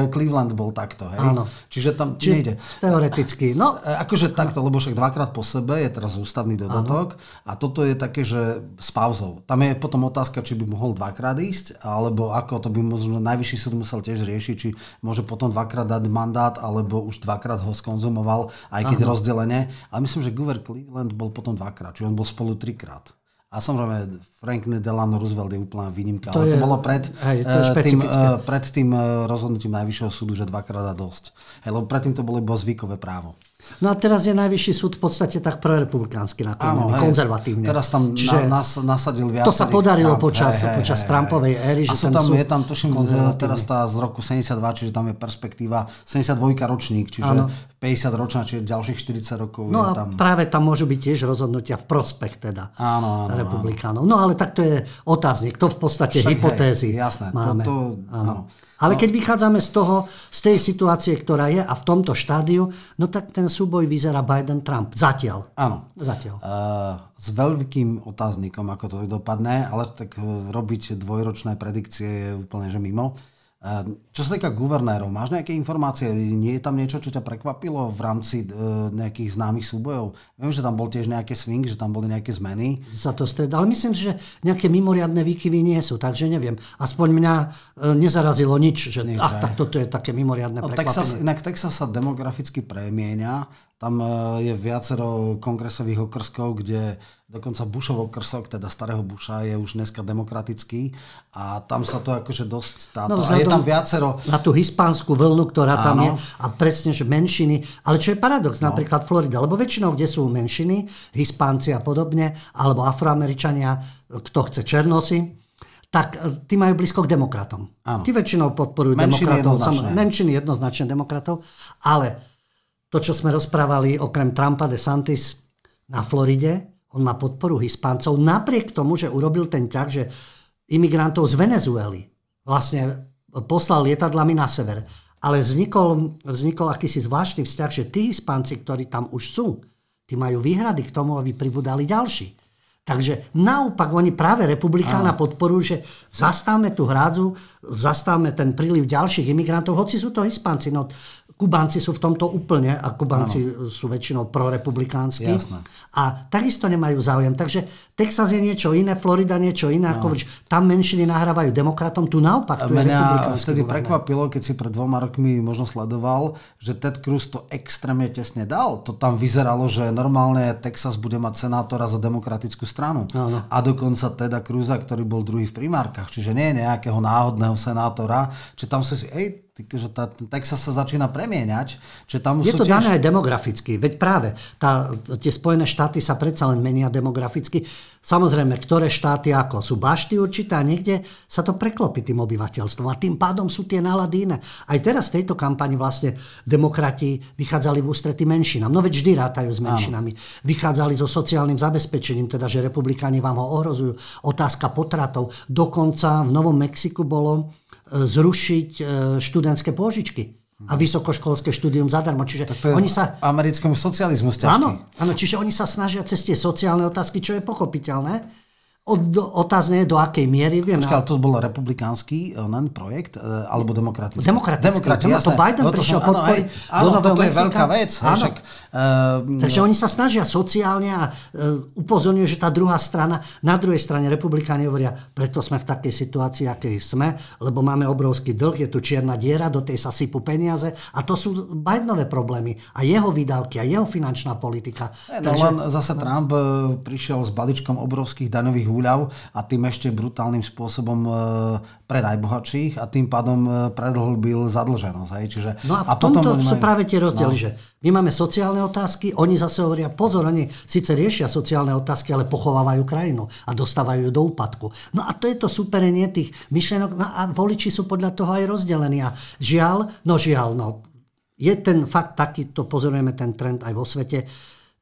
Cleveland bol takto, hej. Áno. Čiže tam Čiže nejde. Teoreticky. No, E, Akože takto, lebo však dvakrát po sebe je teraz ústavný dodatok a toto je také, že s pauzou. Tam je potom otázka, či by mohol dvakrát ísť, alebo ako to by možno najvyšší súd musel tiež riešiť, či môže potom dvakrát dať mandát, alebo už dvakrát ho skonzumoval, aj keď rozdelenie. Ale myslím, že Goover Cleveland bol potom dvakrát, čiže on bol spolu trikrát. A samozrejme, Franklin Delano Roosevelt je úplná výnimka, To ale to je- bolo pred, hej, to eh, tým, eh, pred tým eh, rozhodnutím Najvyššieho súdu, že dvakrát a dosť. Hej, lebo predtým to bolo iba zvykové právo. No a teraz je najvyšší súd v podstate tak prorepublikánsky naklonený, hej. konzervatívne. Teraz tam Čiže na, nas, nasadil viac. to sa podarilo počas, počas Trumpovej éry, A že tam, je tam, tuším, teraz tá z roku 72, čiže tam je perspektíva 72 ročník, čiže Áno. 50 ročná, čiže ďalších 40 rokov No je a tam. práve tam môžu byť tiež rozhodnutia v prospech teda Áno, áno, republikánov. No ale tak to je otáznik, to v podstate Však, hypotézy hej, jasné, to- máme. to- áno. Ale keď vychádzame z toho, z tej situácie, ktorá je a v tomto štádiu, no tak ten súboj vyzerá Biden-Trump. Zatiaľ. Áno. Zatiaľ. Uh, s veľkým otáznikom, ako to dopadne, ale tak uh, robiť dvojročné predikcie je úplne že mimo. Uh, čo sa týka guvernérov, máš nejaké informácie? Nie je tam niečo, čo ťa prekvapilo v rámci uh, nejakých známych súbojov? Viem, že tam bol tiež nejaký swing, že tam boli nejaké zmeny. sa to stredá. Ale myslím že nejaké mimoriadne výkyvy nie sú, takže neviem. Aspoň mňa e, nezarazilo nič, že nič, ach, tak toto je také mimoriadne No. Texas, inak Texas sa demograficky premieňa. Tam uh, je viacero kongresových okrskov, kde dokonca Bushov okrsok, teda starého Busha, je už dneska demokratický a tam sa to akože dosť táto. No, a je tam viacero na tú hispánsku vlnu, ktorá tam Áno. je a presne, že menšiny. Ale čo je paradox, no. napríklad Florida, lebo väčšinou, kde sú menšiny, hispánci a podobne, alebo afroameričania, kto chce černosy, tak e, tí majú blízko k demokratom. Áno. Tí väčšinou podporujú Menšiny demokratov. jednoznačne. Menšiny jednoznačne demokratov, ale to, čo sme rozprávali okrem Trumpa de Santis na Floride, on má podporu hispáncov, napriek tomu, že urobil ten ťah, že imigrantov z Venezuely vlastne poslal lietadlami na sever. Ale vznikol, vznikol akýsi zvláštny vzťah, že tí hispánci, ktorí tam už sú, tí majú výhrady k tomu, aby pribudali ďalší. Takže naopak oni práve republikána podporujú, že zastavme tú hrádzu, zastavme ten príliv ďalších imigrantov, hoci sú to hispánci. No, Kubánci sú v tomto úplne, a Kubánci sú väčšinou prorepublikánsky. Jasné. A takisto nemajú záujem. Takže Texas je niečo iné, Florida niečo iné. Ako, tam menšiny nahrávajú demokratom, tu naopak, tu Mňa vtedy prekvapilo, keď si pred dvoma rokmi možno sledoval, že Ted Cruz to extrémne tesne dal. To tam vyzeralo, že normálne Texas bude mať senátora za demokratickú stranu. Áno. A dokonca Teda Cruza, ktorý bol druhý v primárkach. Čiže nie nejakého náhodného senátora. Čiže tam si, ej, že tá, ten Texas sa začína premieňať. Čiže tam Je to tiež... dané aj demograficky, veď práve tá, tie Spojené štáty sa predsa len menia demograficky. Samozrejme, ktoré štáty ako sú bašty určité a niekde sa to preklopí tým obyvateľstvom a tým pádom sú tie nálady iné. Aj teraz v tejto kampani vlastne demokrati vychádzali v ústrety menšinám. No veď vždy rátajú s menšinami. Vychádzali so sociálnym zabezpečením, teda že republikáni vám ho ohrozujú. Otázka potratov. Dokonca v Novom Mexiku bolo zrušiť e, študentské pôžičky a vysokoškolské štúdium zadarmo. Čiže To je oni sa... americkému socializmu ťažký. Áno, áno, čiže oni sa snažia cez tie sociálne otázky, čo je pochopiteľné. Od, do, otázne je, do akej miery, viem. Počkaj, ale to bol republikánsky eh, len projekt, eh, alebo demokratický? Demokratický. Demokrati, Áno, to jasné. Biden No prišiel som- áno, do Áno, toto je Mexika. veľká vec. Áno. Však, eh, Takže oni sa snažia sociálne a e, upozorňujú, že tá druhá strana, na druhej strane republikáni hovoria, preto sme v takej situácii, akej sme, lebo máme obrovský dlh, je tu čierna diera, do tej sa sypú peniaze a to sú Bidenové problémy a jeho výdavky a jeho finančná politika. No len zase Trump eh, prišiel s balíčkom obrovských daňových úľav a tým ešte brutálnym spôsobom e, pre najbohatších a tým pádom e, predlbil zadlženosť. Hej. Čiže, no a v a tomto potom sú majú... práve tie rozdiely, no. že my máme sociálne otázky, oni zase hovoria, pozor, oni síce riešia sociálne otázky, ale pochovávajú krajinu a dostávajú ju do úpadku. No a to je to superenie tých myšlenok no a voliči sú podľa toho aj rozdelení. A žiaľ, no žiaľ, no, je ten fakt taký, to pozorujeme ten trend aj vo svete,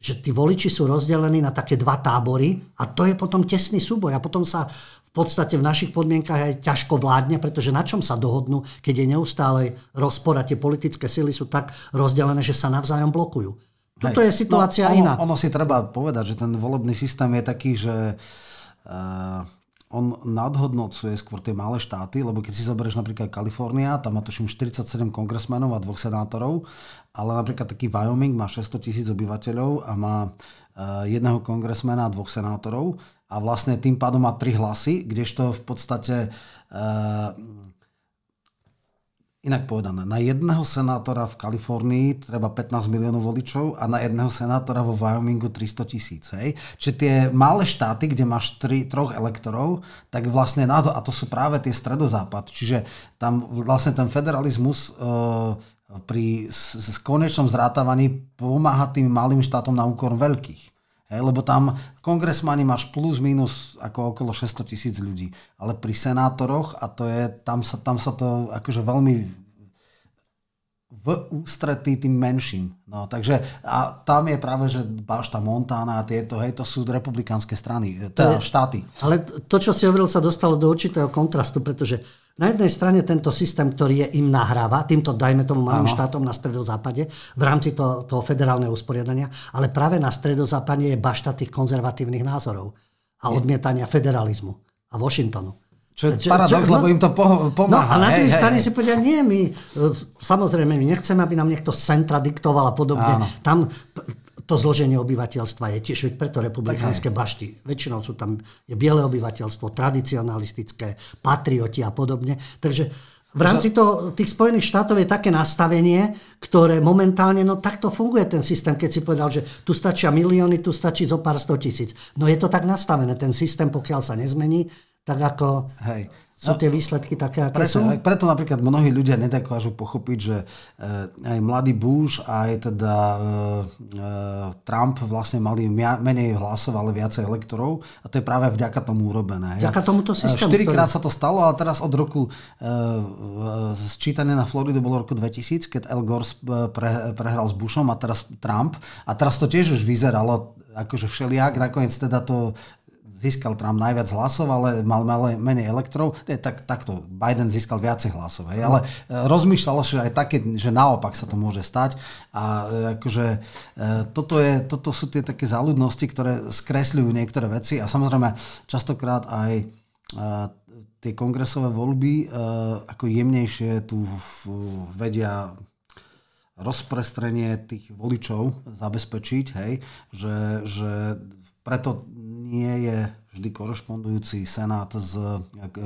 že tí voliči sú rozdelení na také dva tábory a to je potom tesný súboj a potom sa v podstate v našich podmienkach aj ťažko vládne, pretože na čom sa dohodnú, keď je neustále rozpor a tie politické sily sú tak rozdelené, že sa navzájom blokujú. Toto je situácia no, ono, iná. Ono si treba povedať, že ten volebný systém je taký, že uh, on nadhodnocuje skôr tie malé štáty, lebo keď si zoberieš napríklad Kalifornia, tam má tuším 47 kongresmenov a dvoch senátorov, ale napríklad taký Wyoming má 600 tisíc obyvateľov a má uh, jedného kongresmena a dvoch senátorov a vlastne tým pádom má tri hlasy, kdežto v podstate uh, Inak povedané, na jedného senátora v Kalifornii treba 15 miliónov voličov a na jedného senátora vo Wyomingu 300 tisíc. Čiže tie malé štáty, kde máš tri, troch elektorov, tak vlastne na to, a to sú práve tie stredozápad, čiže tam vlastne ten federalizmus uh, pri s, s konečnom zrátavaní pomáha tým malým štátom na úkor veľkých. Hej, lebo tam kongresmani máš plus minus ako okolo 600 tisíc ľudí. Ale pri senátoroch, a to je, tam sa, tam sa to akože veľmi v ústretí tým menším. No, takže a tam je práve, že Bašta Montana a tieto, hej, to sú republikánske strany, teda štáty. Ale to, čo si hovoril, sa dostalo do určitého kontrastu, pretože na jednej strane tento systém, ktorý je im nahráva, týmto dajme tomu malým štátom na stredozápade, v rámci toho, toho federálneho usporiadania, ale práve na stredozápade je bašta tých konzervatívnych názorov a odmietania federalizmu a Washingtonu. Čo je paradox, čo, no, lebo im to pomáha. No a na druhej strane si povedia, nie, my, samozrejme, my nechceme, aby nám niekto z centra diktoval a podobne. Áno. Tam to zloženie obyvateľstva je tiež, preto republikánske bašty. Väčšinou sú tam je biele obyvateľstvo, tradicionalistické, patrioti a podobne. Takže v rámci to, tých Spojených štátov je také nastavenie, ktoré momentálne, no takto funguje ten systém, keď si povedal, že tu stačia milióny, tu stačí zo pár sto tisíc. No je to tak nastavené, ten systém, pokiaľ sa nezmení, tak ako Hej sú no, tie výsledky také, aké presne, sú? Preto napríklad mnohí ľudia nedokážu pochopiť, že e, aj mladý Bush a aj teda e, e, Trump vlastne mali menej hlasov, ale viacej elektorov a to je práve vďaka tomu urobené. Vďaka tomuto systému. Štyrikrát sa to stalo, ale teraz od roku sčítanie na Floridu bolo roku 2000, keď Al Gore pre, prehral s Bushom a teraz Trump a teraz to tiež už vyzeralo akože všelijak, nakoniec teda to získal Trump najviac hlasov, ale mal menej elektrov. Nie, tak, takto, Biden získal viacej hlasov. Hej. Ale e, rozmýšľalo sa aj také, že naopak sa to môže stať. A e, akože e, toto, je, toto sú tie také záľudnosti, ktoré skresľujú niektoré veci a samozrejme častokrát aj tie kongresové voľby ako jemnejšie tu vedia rozprestrenie tých voličov zabezpečiť, hej, že, že preto nie je vždy korešpondujúci senát s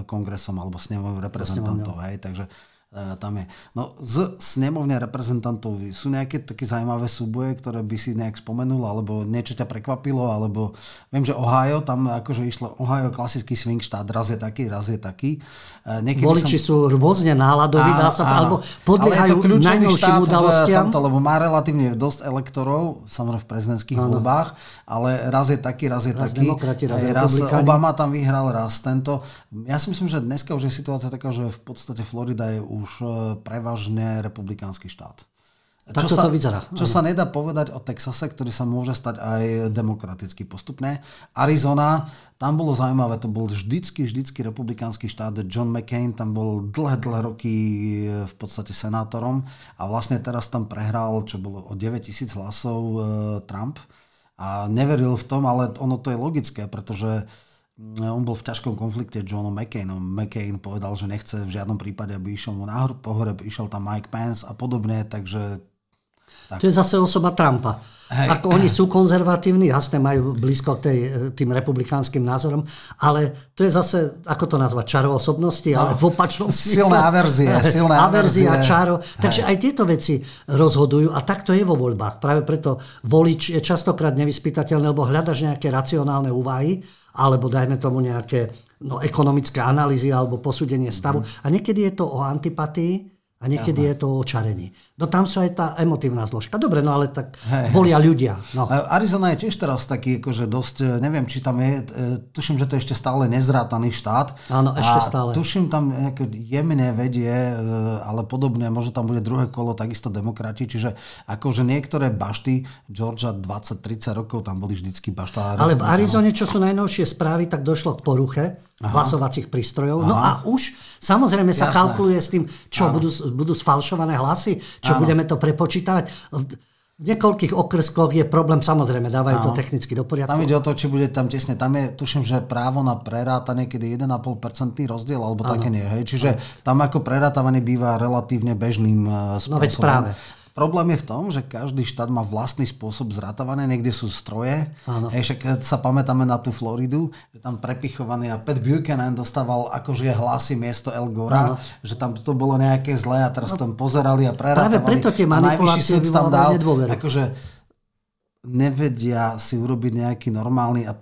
kongresom alebo snemovou reprezentantov. Hej, takže tam je. No z snemovne reprezentantov sú nejaké také zaujímavé súboje, ktoré by si nejak spomenul, alebo niečo ťa prekvapilo, alebo viem, že Ohio, tam akože išlo Ohio klasický swing štát, raz je taký, raz je taký. E, niekedy Voliči som... sú rôzne náladoví, dá sa, áno. alebo podliehajú najnovším udalostiam. Tamto, lebo má relatívne dosť elektorov, samozrejme v prezidentských áno. voľbách, ale raz je taký, raz je raz taký. Demokrati, raz, raz Obama tam vyhral, raz tento. Ja si myslím, že dneska už je situácia taká, že v podstate Florida je už e, prevažne republikánsky štát. Tak čo sa, to vyzerá. Čo sa nedá povedať o Texase, ktorý sa môže stať aj demokraticky postupne. Arizona, tam bolo zaujímavé, to bol vždycky, vždycky republikánsky štát. John McCain tam bol dlhé, dlhé roky e, v podstate senátorom a vlastne teraz tam prehral, čo bolo o 9 tisíc hlasov e, Trump a neveril v tom, ale ono to je logické, pretože on bol v ťažkom konflikte s Johnom McCainom. McCain povedal, že nechce v žiadnom prípade, aby išiel mu na pohreb, išiel tam Mike Pence a podobne, takže To je zase osoba Trumpa. Hej. Ako oni sú konzervatívni, jasne majú blízko k tej, tým republikánskym názorom, ale to je zase, ako to nazvať, čaro osobnosti, ale no, v opačnom Silné averzie. Silné averzia, čaro. Takže aj tieto veci rozhodujú a tak to je vo voľbách. Práve preto volič je častokrát nevyspytateľný, lebo hľadaš nejaké racionálne úvahy, alebo dajme tomu nejaké no, ekonomické analýzy alebo posúdenie stavu. Mm. A niekedy je to o antipatii, a niekedy Jasné. je to o čarení. No tam sú aj tá emotívna zložka. Dobre, no ale tak hey, volia hey. ľudia. No. Arizona je tiež teraz taký, akože dosť, e, neviem, či tam je, e, tuším, že to je ešte stále nezrátaný štát. Áno, ešte stále. tuším, tam jemne vedie, e, ale podobne, možno tam bude druhé kolo, takisto demokrati, čiže akože niektoré bašty, Georgia 20-30 rokov, tam boli vždycky bašta. Ale v Arizone, čo sú najnovšie správy, tak došlo k poruche Aha. hlasovacích prístrojov. No Aha. No a už samozrejme sa Jasné. kalkuluje s tým, čo budú, budú sfalšované hlasy, čo Áno. budeme to prepočítavať. V niekoľkých okrskoch je problém, samozrejme, dávajú Áno. to technicky do poriadku. Tam ide o to, či bude tam tesne. Tam je, tuším, že právo na prerátanie, kedy 1,5% rozdiel, alebo Áno. také nie. Hej? Čiže Áno. tam ako prerátavanie býva relatívne bežným spôsobom. No veď práve. Problém je v tom, že každý štát má vlastný spôsob zratávania, niekde sú stroje. Áno. Hej, však sa pamätáme na tú Floridu, že tam prepichovaný a Pat Buchanan dostával akože hlasy miesto El Gora, Áno. že tam to bolo nejaké zlé a teraz no, tam pozerali a prerátavali. Práve preto tie manipulácie tam dal, akože nevedia si urobiť nejaký normálny uh,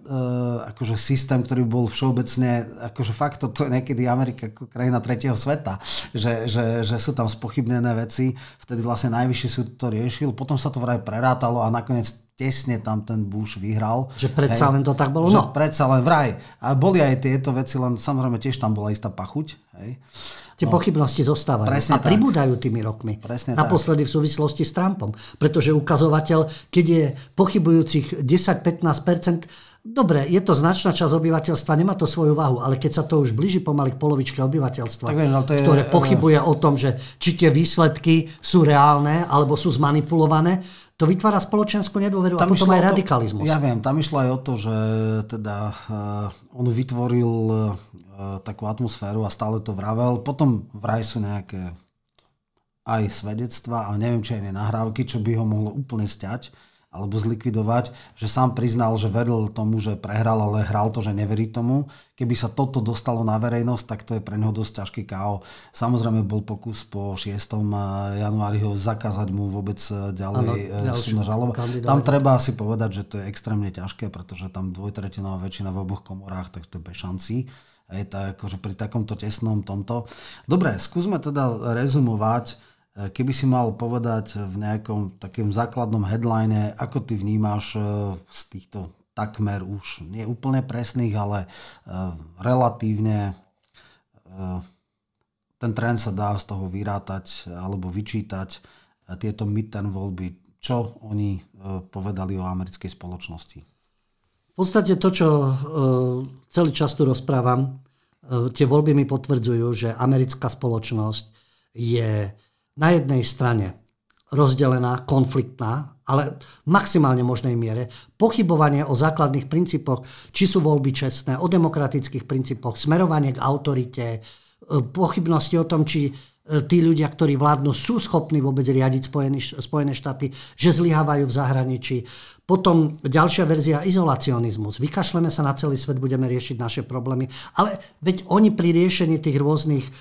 akože systém, ktorý bol všeobecne, akože fakt to je niekedy Amerika ako krajina tretieho sveta, že, že, že sú tam spochybnené veci, vtedy vlastne najvyšší súd to riešil, potom sa to vraj prerátalo a nakoniec tesne tam ten Bush vyhral. Že predsa hej, len to tak bolo? No. predsa len vraj. A boli aj tieto veci, len samozrejme tiež tam bola istá pachuť. Hej. Tie no, pochybnosti zostávajú a pribúdajú tými rokmi. Presne Naposledy tak. v súvislosti s Trumpom. Pretože ukazovateľ, keď je pochybujúcich 10-15%, dobre, je to značná časť obyvateľstva, nemá to svoju váhu, ale keď sa to už blíži pomaly k polovičke obyvateľstva, tak viem, to je, ktoré pochybuje o tom, že či tie výsledky sú reálne alebo sú zmanipulované, to vytvára spoločenskú nedôveru tam a potom aj radikalizmus. To, ja viem, tam išlo aj o to, že teda uh, on vytvoril uh, takú atmosféru a stále to vravel. Potom vraj sú nejaké aj svedectva a neviem, či aj nahrávky, čo by ho mohlo úplne stiať alebo zlikvidovať, že sám priznal, že veril tomu, že prehral, ale hral to, že neverí tomu. Keby sa toto dostalo na verejnosť, tak to je pre neho dosť ťažký KO. Samozrejme bol pokus po 6. januári ho zakázať mu vôbec e, ďalej ano, e, súdna žaloba. Tam treba si povedať, že to je extrémne ťažké, pretože tam dvojtretinová väčšina v oboch komorách, tak to je bez šancí. Je to akože pri takomto tesnom tomto. Dobre, skúsme teda rezumovať Keby si mal povedať v nejakom takým základnom headline, ako ty vnímaš e, z týchto takmer už nie úplne presných, ale e, relatívne e, ten trend sa dá z toho vyrátať alebo vyčítať tieto midterm voľby. Čo oni povedali o americkej spoločnosti? V podstate to, čo celý čas tu rozprávam, tie voľby mi potvrdzujú, že americká spoločnosť je na jednej strane rozdelená, konfliktná, ale v maximálne možnej miere pochybovanie o základných princípoch, či sú voľby čestné, o demokratických princípoch, smerovanie k autorite, e, pochybnosti o tom, či e, tí ľudia, ktorí vládnu, sú schopní vôbec riadiť Spojené, Spojené štáty, že zlyhávajú v zahraničí. Potom ďalšia verzia izolacionizmus. Vykašleme sa na celý svet, budeme riešiť naše problémy. Ale veď oni pri riešení tých rôznych e,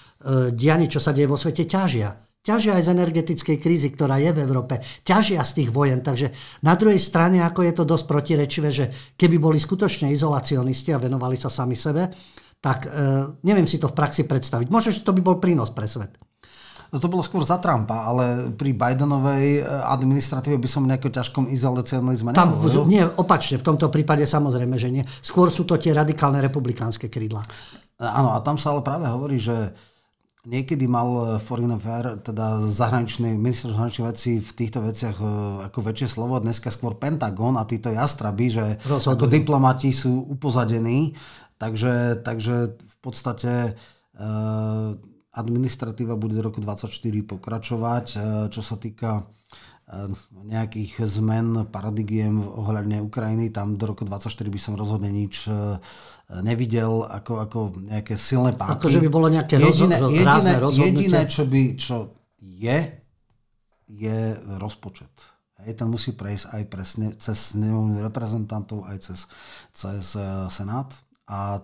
dianí, čo sa deje vo svete, ťažia ťažia aj z energetickej krízy, ktorá je v Európe, ťažia z tých vojen. Takže na druhej strane, ako je to dosť protirečivé, že keby boli skutočne izolacionisti a venovali sa sami sebe, tak e, neviem si to v praxi predstaviť. Možno, že to by bol prínos pre svet. No to bolo skôr za Trumpa, ale pri Bidenovej e, administratíve by som nejakom ťažkom izolacionizme Tam, Nie, opačne, v tomto prípade samozrejme, že nie. Skôr sú to tie radikálne republikánske krídla. Áno, a tam sa ale práve hovorí, že Niekedy mal eh, Foreign Affair, teda zahraničný minister zahraničných vecí v týchto veciach eh, ako väčšie slovo, dneska skôr Pentagon a títo jastraby, že Rozhodujú. ako diplomati sú upozadení, takže, takže v podstate uh, administratíva bude do roku 2024 pokračovať, čo sa týka nejakých zmen paradigiem ohľadne Ukrajiny. Tam do roku 2024 by som rozhodne nič nevidel ako, ako nejaké silné páky. Ako, že by bolo nejaké jediné, roz, jediné, jediné čo, by, čo je, je rozpočet. Hej, ten musí prejsť aj presne cez snemovňu reprezentantov, aj cez, cez uh, Senát. A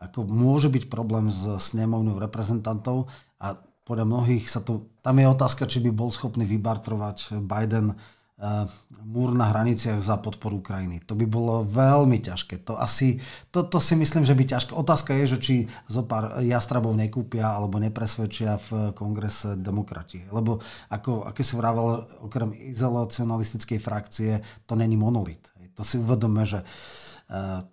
ako môže byť problém s snemovňou reprezentantov a podľa mnohých sa to... Tam je otázka, či by bol schopný vybartrovať Biden uh, múr na hraniciach za podporu Ukrajiny. To by bolo veľmi ťažké. To asi, to, to si myslím, že by ťažké. Otázka je, že či zo pár jastrabov nekúpia alebo nepresvedčia v kongrese demokrati. Lebo ako, ako si vravel, okrem izolacionalistickej frakcie, to není monolit. To si uvedome, že uh,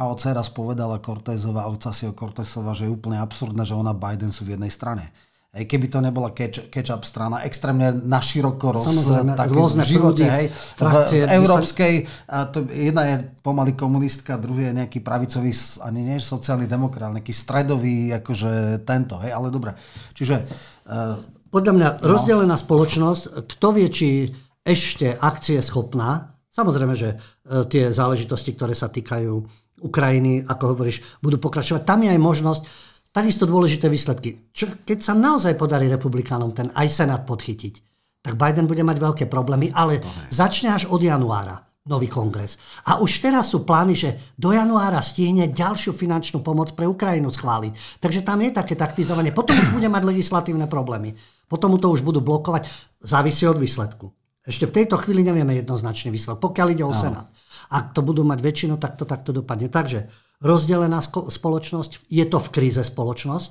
a oca raz povedala Cortezova, Ocasio Cortezova, že je úplne absurdné, že ona Biden sú v jednej strane. Hej, keby to nebola catch, catch-up strana, extrémne naširoko roz, tak rôzne v živote, hej, frakcie, v, v európskej, a to, jedna je pomaly komunistka, druhý je nejaký pravicový, ani nie sociálny demokrat, nejaký stredový, akože tento, hej, ale dobre. Čiže... Uh, Podľa mňa no. rozdelená spoločnosť, kto vie, či ešte akcie schopná, samozrejme, že uh, tie záležitosti, ktoré sa týkajú Ukrajiny, ako hovoríš, budú pokračovať. Tam je aj možnosť, takisto dôležité výsledky. Čo, keď sa naozaj podarí republikánom ten aj Senát podchytiť, tak Biden bude mať veľké problémy, ale začne až od januára nový kongres. A už teraz sú plány, že do januára stihne ďalšiu finančnú pomoc pre Ukrajinu schváliť. Takže tam je také taktizovanie. Potom už bude mať legislatívne problémy. Potom to už budú blokovať. Závisí od výsledku. Ešte v tejto chvíli nevieme jednoznačne výsledok, pokiaľ ide o no. Senát. Ak to budú mať väčšinu, tak to takto dopadne. Takže rozdelená spoločnosť, je to v kríze spoločnosť,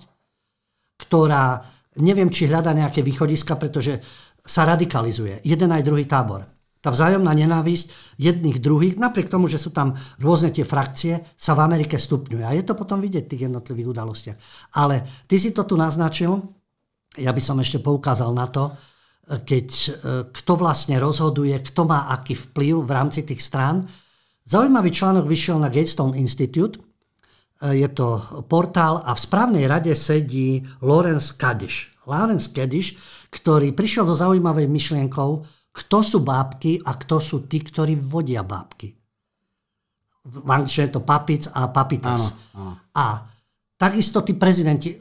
ktorá neviem, či hľada nejaké východiska, pretože sa radikalizuje. Jeden aj druhý tábor. Tá vzájomná nenávisť jedných druhých, napriek tomu, že sú tam rôzne tie frakcie, sa v Amerike stupňuje. A je to potom vidieť v tých jednotlivých udalostiach. Ale ty si to tu naznačil, ja by som ešte poukázal na to, keď e, kto vlastne rozhoduje, kto má aký vplyv v rámci tých strán, Zaujímavý článok vyšiel na Gatestone Institute. E, je to portál a v správnej rade sedí Lawrence Kadish. Lawrence Kadish, ktorý prišiel so zaujímavej myšlienkou, kto sú bábky a kto sú tí, ktorí vodia bábky. V angličtine je to papic a papitas. A takisto tí prezidenti,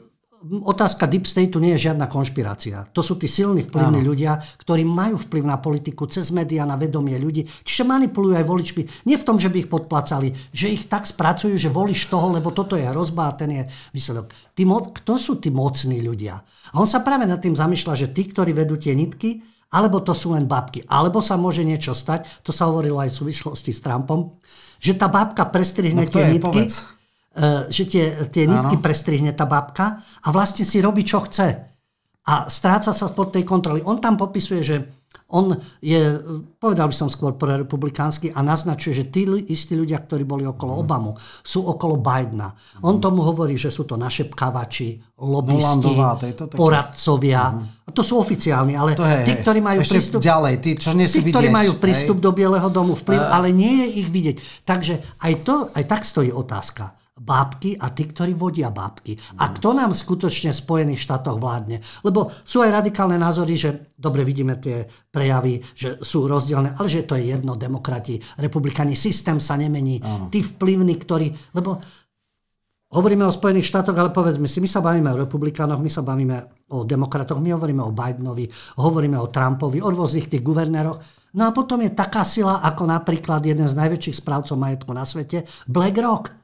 otázka Deep State nie je žiadna konšpirácia. To sú tí silní vplyvní ľudia, ktorí majú vplyv na politiku cez médiá, na vedomie ľudí. Čiže manipulujú aj voličmi. Nie v tom, že by ich podplacali, že ich tak spracujú, že volíš toho, lebo toto je hrozba a ten je výsledok. Tí mo- kto sú tí mocní ľudia? A on sa práve nad tým zamýšľa, že tí, ktorí vedú tie nitky, alebo to sú len babky, alebo sa môže niečo stať, to sa hovorilo aj v súvislosti s Trumpom, že tá babka prestrihne no, tie nitky. Povedz že tie, tie nitky prestrihne tá babka a vlastne si robí, čo chce. A stráca sa spod tej kontroly. On tam popisuje, že on je, povedal by som skôr republikánsky a naznačuje, že tí istí ľudia, ktorí boli okolo mm. Obamu, sú okolo Bidena. Mm. On tomu hovorí, že sú to naše pkávači, lobbysti, poradcovia. Mm. To sú oficiálni, ale to je, tí, ktorí majú Ešte prístup... Ďalej, tí, čo nie tí, vidieť, ktorí majú prístup hej? do Bieleho domu, vplyv, uh. ale nie je ich vidieť. Takže aj, to, aj tak stojí otázka bábky a tí, ktorí vodia bábky. A kto nám skutočne v Spojených štátoch vládne? Lebo sú aj radikálne názory, že dobre vidíme tie prejavy, že sú rozdielne, ale že to je jedno, demokrati, republikáni, systém sa nemení. Áno. Tí vplyvní, ktorí... Lebo hovoríme o Spojených štátoch, ale povedzme si, my sa bavíme o republikánoch, my sa bavíme o demokratoch, my hovoríme o Bidenovi, hovoríme o Trumpovi, o rôznych tých guvernéroch. No a potom je taká sila, ako napríklad jeden z najväčších správcov majetku na svete, BlackRock.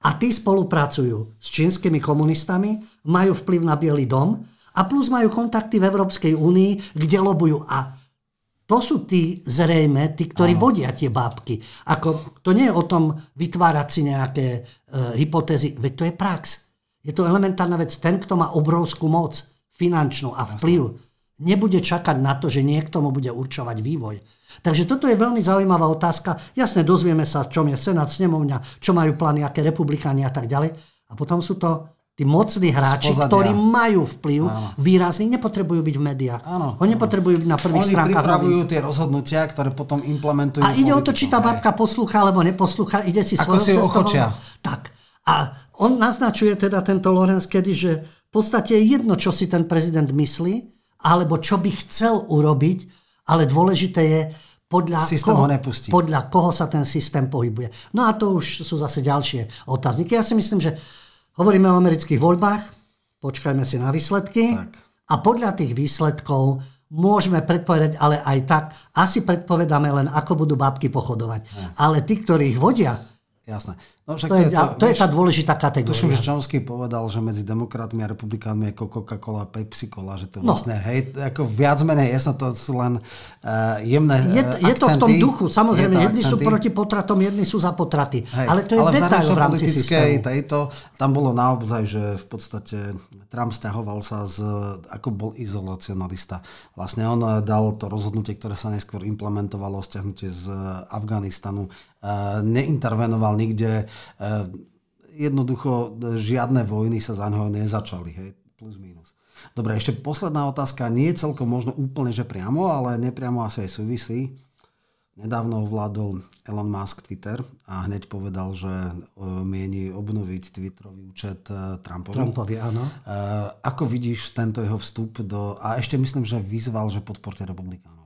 A tí spolupracujú s čínskymi komunistami, majú vplyv na Bielý dom a plus majú kontakty v Európskej únii, kde lobujú. A to sú tí zrejme, tí, ktorí Aha. vodia tie bábky. Ako, to nie je o tom vytvárať si nejaké e, hypotézy, veď to je prax. Je to elementárna vec. Ten, kto má obrovskú moc finančnú a vplyv, Jasne. nebude čakať na to, že niekto mu bude určovať vývoj. Takže toto je veľmi zaujímavá otázka. Jasne, dozvieme sa, v čom je Senát, Snemovňa, čo majú plány, aké republikáni a tak ďalej. A potom sú to tí mocní hráči, ktorí majú vplyv, Áno. výrazný, nepotrebujú byť v médiách. Áno. Oni nepotrebujú byť na prvých Oni stránkach. Oni pripravujú tie rozhodnutia, ktoré potom implementujú. A ide politiku. o to, či tá babka poslúcha alebo neposlúcha, ide si svojou si ochočia. Tak. A on naznačuje teda tento Lorenz kedy, že v podstate je jedno, čo si ten prezident myslí, alebo čo by chcel urobiť, ale dôležité je, podľa koho, podľa koho sa ten systém pohybuje. No a to už sú zase ďalšie otázniky. Ja si myslím, že hovoríme o amerických voľbách, počkajme si na výsledky tak. a podľa tých výsledkov môžeme predpovedať, ale aj tak asi predpovedáme len, ako budú bábky pochodovať. Ale tí, ktorí ich vodia, Jasné. No, to, je, to, to vieš, je tá dôležitá kategória. Tuším, že Chomsky povedal, že medzi demokratmi a republikánmi je Coca-Cola a Pepsi-Cola, že to no. vlastne, hej, ako viac menej, jasno, to sú len uh, jemné je, uh, je to v tom duchu, samozrejme, jedni akcenty. sú proti potratom, jedni sú za potraty. Hej, ale to je ale detail v rámci systému. Tejto, tam bolo naozaj, že v podstate Trump stiahoval sa z, ako bol izolacionalista. Vlastne on eh, dal to rozhodnutie, ktoré sa neskôr implementovalo, stiahnutie z Afganistanu, neintervenoval nikde Eh, jednoducho žiadne vojny sa za neho nezačali, hej, plus minus. Dobre, ešte posledná otázka, nie je celkom možno úplne, že priamo, ale nepriamo asi aj súvislí. Nedávno ovládol Elon Musk Twitter a hneď povedal, že eh, mieni obnoviť Twitterový účet eh, Trumpovi. Trumpovi, áno. Ako vidíš tento jeho vstup do... A ešte myslím, že vyzval, že podporte republikánov.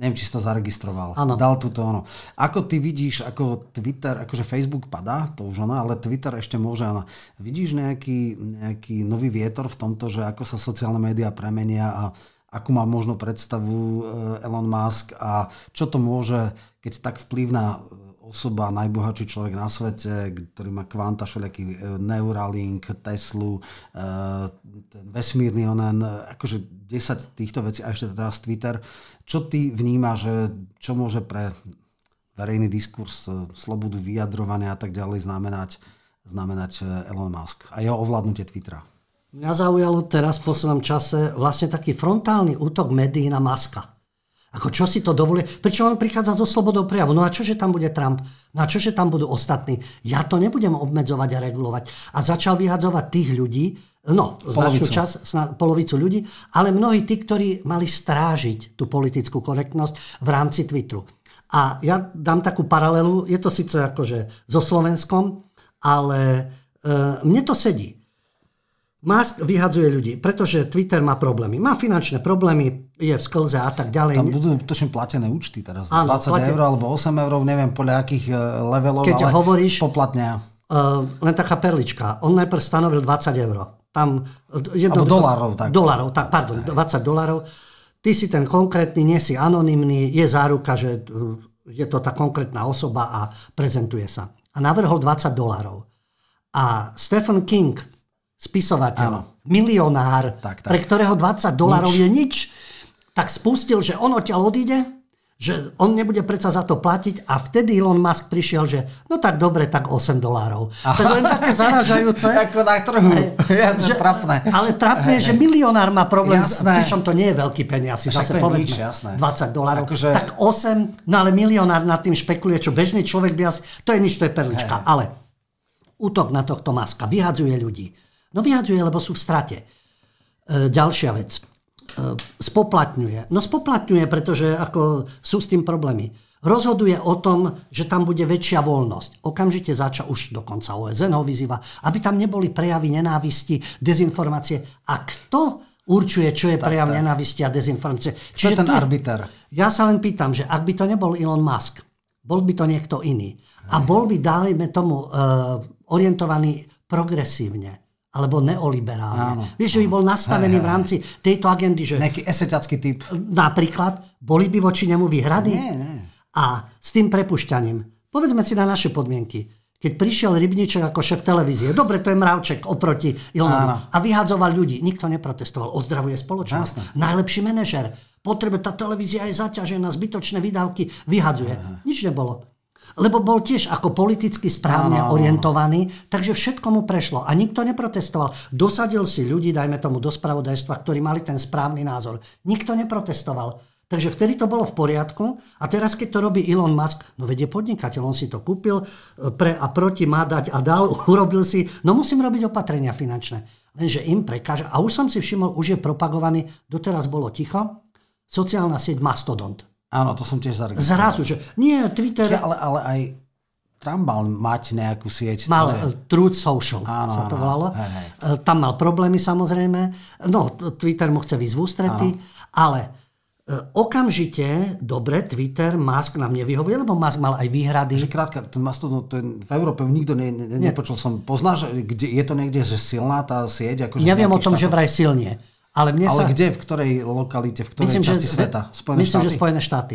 Neviem, či si to zaregistroval. Ano. Dal túto ono. Ako ty vidíš, ako Twitter, akože Facebook padá, to už ono, ale Twitter ešte môže. Ano. Vidíš nejaký, nejaký nový vietor v tomto, že ako sa sociálne médiá premenia a akú má možno predstavu eh, Elon Musk a čo to môže, keď tak vplyvná osoba, najbohatší človek na svete, ktorý má kvanta všelijaký e, Neuralink, Teslu, ten vesmírny onen, akože 10 týchto vecí a ešte teraz Twitter. Čo ty vníma, že čo môže pre verejný diskurs, e, slobodu vyjadrovania a tak ďalej znamenať, znamenať Elon Musk a jeho ovládnutie Twittera? Mňa zaujalo teraz v poslednom čase vlastne taký frontálny útok médií na Maska. Ako čo si to dovoluje? Prečo on prichádza so slobodou prejavu? No a čože tam bude Trump? No a čože tam budú ostatní? Ja to nebudem obmedzovať a regulovať. A začal vyhadzovať tých ľudí, no, značnú čas, polovicu ľudí, ale mnohí tí, ktorí mali strážiť tú politickú korektnosť v rámci Twitteru. A ja dám takú paralelu, je to síce akože so Slovenskom, ale e, mne to sedí. Musk vyhadzuje ľudí, pretože Twitter má problémy. Má finančné problémy, je v sklze a tak ďalej. Tam budú točne platené účty teraz. Áno, 20 plate... eur alebo 8 eur, neviem podľa akých e, levelov, Keď ale hovoríš, poplatnia. Uh, len taká perlička. On najprv stanovil 20 eur. Tam e, jedno, dolárov. Tak. Dolárov, tak, pardon, 20 dolárov. Ty si ten konkrétny, nie si anonymný, je záruka, že je to tá konkrétna osoba a prezentuje sa. A navrhol 20 dolárov. A Stephen King, spisovateľ, Áno. milionár, tak, tak. pre ktorého 20 dolarov je nič, tak spustil, že on odtiaľ odíde, že on nebude predsa za to platiť a vtedy Elon Musk prišiel, že no tak dobre, tak 8 dolárov. To je len také zaražajúce. Ako na trhu. Ja, že, trapné. Ale trapné že milionár má problém, jasné. pričom to nie je veľký peniaz, si zase povedzme, nič, jasné. 20 dolárov. Akože... Tak 8, no ale milionár nad tým špekuluje, čo bežný človek by asi, to je nič, to je perlička. Hej. Ale útok na tohto Maska vyhadzuje ľudí No vyhadzuje, lebo sú v strate. E, ďalšia vec. E, spoplatňuje. No spoplatňuje, pretože ako sú s tým problémy. Rozhoduje o tom, že tam bude väčšia voľnosť. Okamžite začal, už dokonca OSN ho vyzýva, aby tam neboli prejavy nenávisti, dezinformácie. A kto určuje, čo je tak, prejav tak. nenávisti a dezinformácie? Je ten arbiter? Ja sa len pýtam, že ak by to nebol Elon Musk, bol by to niekto iný. A bol by, dajme tomu, uh, orientovaný progresívne alebo neoliberálne. Áno, Vieš, že by bol nastavený hej, v rámci tejto agendy, že... Nejaký eseťacký typ. Napríklad, boli by voči nemu výhrady? Nie, nie. A s tým prepušťaním, povedzme si na naše podmienky, keď prišiel Rybníček ako šéf televízie, dobre, to je mravček oproti Ilonovi, a vyhadzoval ľudí, nikto neprotestoval, ozdravuje spoločnosť. Jasne. Najlepší manažer, potrebe, tá televízia je zaťažená, zbytočné výdavky, vyhadzuje. Nič nebolo lebo bol tiež ako politicky správne ano. orientovaný, takže všetko mu prešlo a nikto neprotestoval. Dosadil si ľudí, dajme tomu do spravodajstva, ktorí mali ten správny názor. Nikto neprotestoval. Takže vtedy to bolo v poriadku a teraz, keď to robí Elon Musk, no vedie podnikateľ, on si to kúpil, e, pre a proti má dať a dal, urobil si, no musím robiť opatrenia finančné. Lenže im prekáža. A už som si všimol, už je propagovaný, doteraz bolo ticho, sociálna sieť Mastodont. Áno, to som tiež zaregistroval. Zrazu, že nie, Twitter... Čiže, ale, ale aj Trump mal mať nejakú sieť. Mal ale... Truth Social áno, sa to volalo. Hej, hej. E, tam mal problémy samozrejme. No, Twitter mu chce výsť v ústretí, ale e, okamžite, dobre, Twitter, Musk nám nevyhovuje, lebo Musk mal aj výhrady. Takže krátka, ten Mastodon, ten, v Európe nikto ne, ne, nepočul som. Poznáš, kde je to niekde, že silná tá sieť? Akože Neviem o tom, štátov? že vraj silne Ale, mne Ale sa, kde, v ktorej lokalite, v ktorej myslím, časti že, sveta? Spojené myslím, štáty? Že Spojené štáty.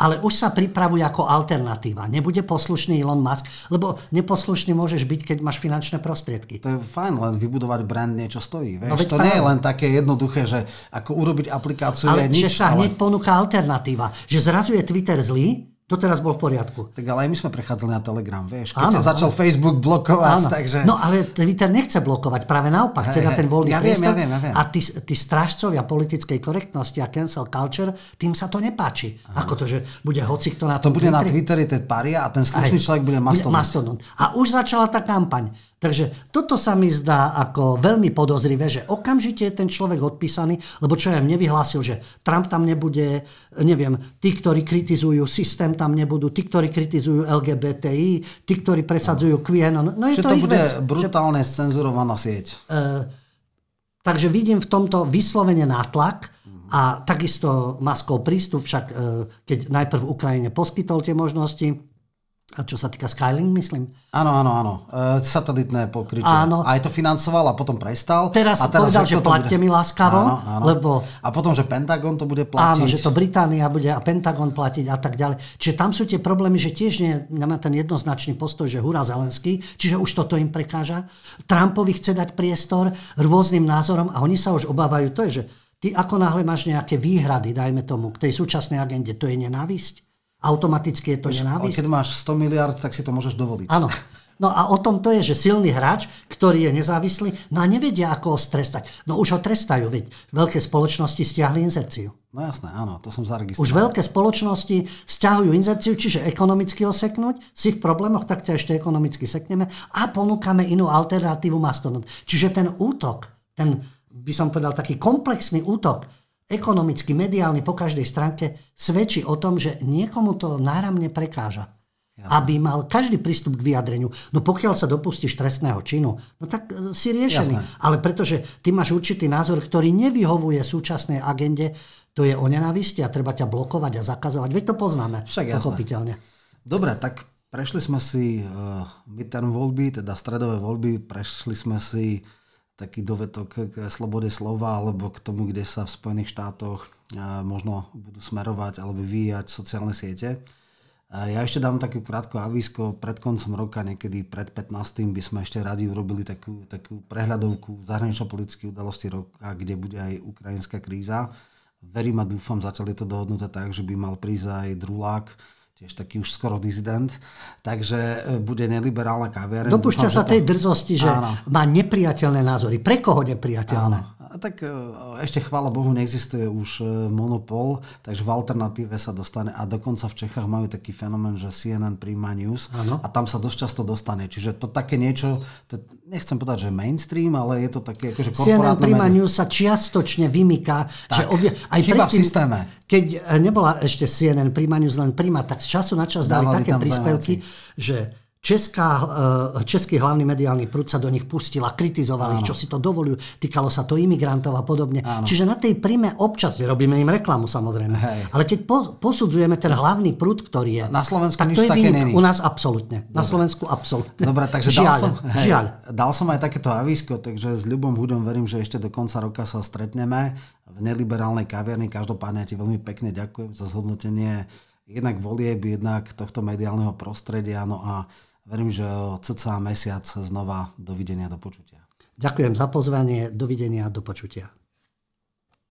Ale už sa pripravuje ako alternatíva. Nebude poslušný Elon Musk, lebo neposlušný môžeš byť, keď máš finančné prostriedky. To je fajn, len vybudovať brand niečo stojí. Vieš? No to nie je práve. len také jednoduché, že ako urobiť aplikáciu Ale je nič, že sa ale... hneď ponúka alternatíva. Že zrazu je Twitter zlý, doteraz bol v poriadku. Tak ale aj my sme prechádzali na Telegram, vieš. Keď Áno, začal Facebook blokovať, Áno. takže... No ale Twitter nechce blokovať, práve naopak, chce dať hej. ten voľný Ja viem, priestor. ja viem, ja viem. A tí, tí strážcovia politickej korektnosti a cancel culture, tým sa to nepáči. Ako to, že bude hoci kto na to bude na Twitteri. Twitteri, ten paria a ten slušný Aj, človek bude mastodon. mastodon. A už začala tá kampaň. Takže toto sa mi zdá ako veľmi podozrivé, že okamžite je ten človek odpísaný, lebo čo ja nevyhlásil, že Trump tam nebude, neviem, tí, ktorí kritizujú systém tam nebudú, tí, ktorí kritizujú LGBTI, tí, ktorí presadzujú QAnon. No je Že to, to bude vec. Že, brutálne cenzurovaná sieť. takže vidím v tomto vyslovene nátlak a takisto Maskov prístup, však e, keď najprv Ukrajine poskytol tie možnosti, a čo sa týka Skylink, myslím, Áno, áno, áno. E, satelitné pokrytie. Áno. Aj to financoval a potom prestal. Teraz, a povedal, že platte bude? mi láskavo, Áno, áno. lebo A potom, že Pentagon to bude platiť. Áno, že to Británia bude a Pentagon platiť a tak ďalej. Čiže tam sú tie problémy, že tiež nie, nemá ten jednoznačný postoj, že hurá Zelenský, čiže už toto im prekáža. Trumpovi chce dať priestor rôznym názorom a oni sa už obávajú. To je, že ty ako náhle máš nejaké výhrady, dajme tomu, k tej súčasnej agende, to je nenávisť? Automaticky je to nenávisť? keď máš 100 miliard, tak si to môžeš dovoliť. Áno. No a o tom to je, že silný hráč, ktorý je nezávislý, no a nevedia, ako ho strestať. No už ho trestajú, veď veľké spoločnosti stiahli inzerciu. No jasné, áno, to som zaregistroval. Už veľké spoločnosti stiahujú inzerciu, čiže ekonomicky oseknúť, si v problémoch, tak ťa ešte ekonomicky sekneme a ponúkame inú alternatívu Mastodon. Čiže ten útok, ten by som povedal taký komplexný útok, ekonomicky, mediálny po každej stránke, svedčí o tom, že niekomu to náramne prekáža. Aby mal každý prístup k vyjadreniu. No pokiaľ sa dopustíš trestného činu, no tak e, si riešený. Jasné. Ale pretože ty máš určitý názor, ktorý nevyhovuje súčasnej agende, to je o nenávisti a treba ťa blokovať a zakazovať. Veď to poznáme. Však jasné. pochopiteľne. Dobre, tak prešli sme si uh, midterm voľby, teda stredové voľby, prešli sme si taký dovetok k slobode slova alebo k tomu, kde sa v Spojených štátoch možno budú smerovať alebo vyvíjať sociálne siete. Ja ešte dám také krátko avísko. Pred koncom roka, niekedy pred 15. by sme ešte radi urobili takú, takú prehľadovku zahranično-politických udalostí roka, kde bude aj ukrajinská kríza. Verím a dúfam, zatiaľ to dohodnuté tak, že by mal prísť aj Drulák, tiež taký už skoro dizident. Takže e, bude neliberálna kaviareň. Dopúšťa sa tej drzosti, že Áno. má nepriateľné názory. Pre koho nepriateľné? A tak e, ešte chvála Bohu neexistuje už e, monopol, takže v alternatíve sa dostane a dokonca v Čechách majú taký fenomén, že CNN príjma news Áno. a tam sa dosť často dostane. Čiže to také niečo, to, nechcem povedať, že mainstream, ale je to také akože CNN korporátne Prima médium. News sa čiastočne vymyká. Že obje, aj chyba v predtým, systéme. Keď e, nebola ešte CNN Prima News, len Prima, tak z času na čas dali Dávali také príspevky, že Česká, e, český hlavný mediálny prúd sa do nich pustil a kritizovali, čo si to dovolujú. Týkalo sa to imigrantov a podobne. Čiže na tej prime občas, robíme im reklamu samozrejme, Hej. ale keď po, posudzujeme ten hlavný prúd, ktorý je, Na Slovensku tak nič to je také není. U nás absolútne. Na Slovensku absolútne. Dobre, takže žiaľ, dal, som, hej, žiaľ. dal som aj takéto avísko, takže s ľubom hudom verím, že ešte do konca roka sa stretneme v neliberálnej kaviarni. Každopádne ja ti veľmi pekne ďakujem za zhodnotenie jednak volieb, jednak tohto mediálneho prostredia. No a verím, že o cca mesiac znova dovidenia, do počutia. Ďakujem za pozvanie, dovidenia, do počutia.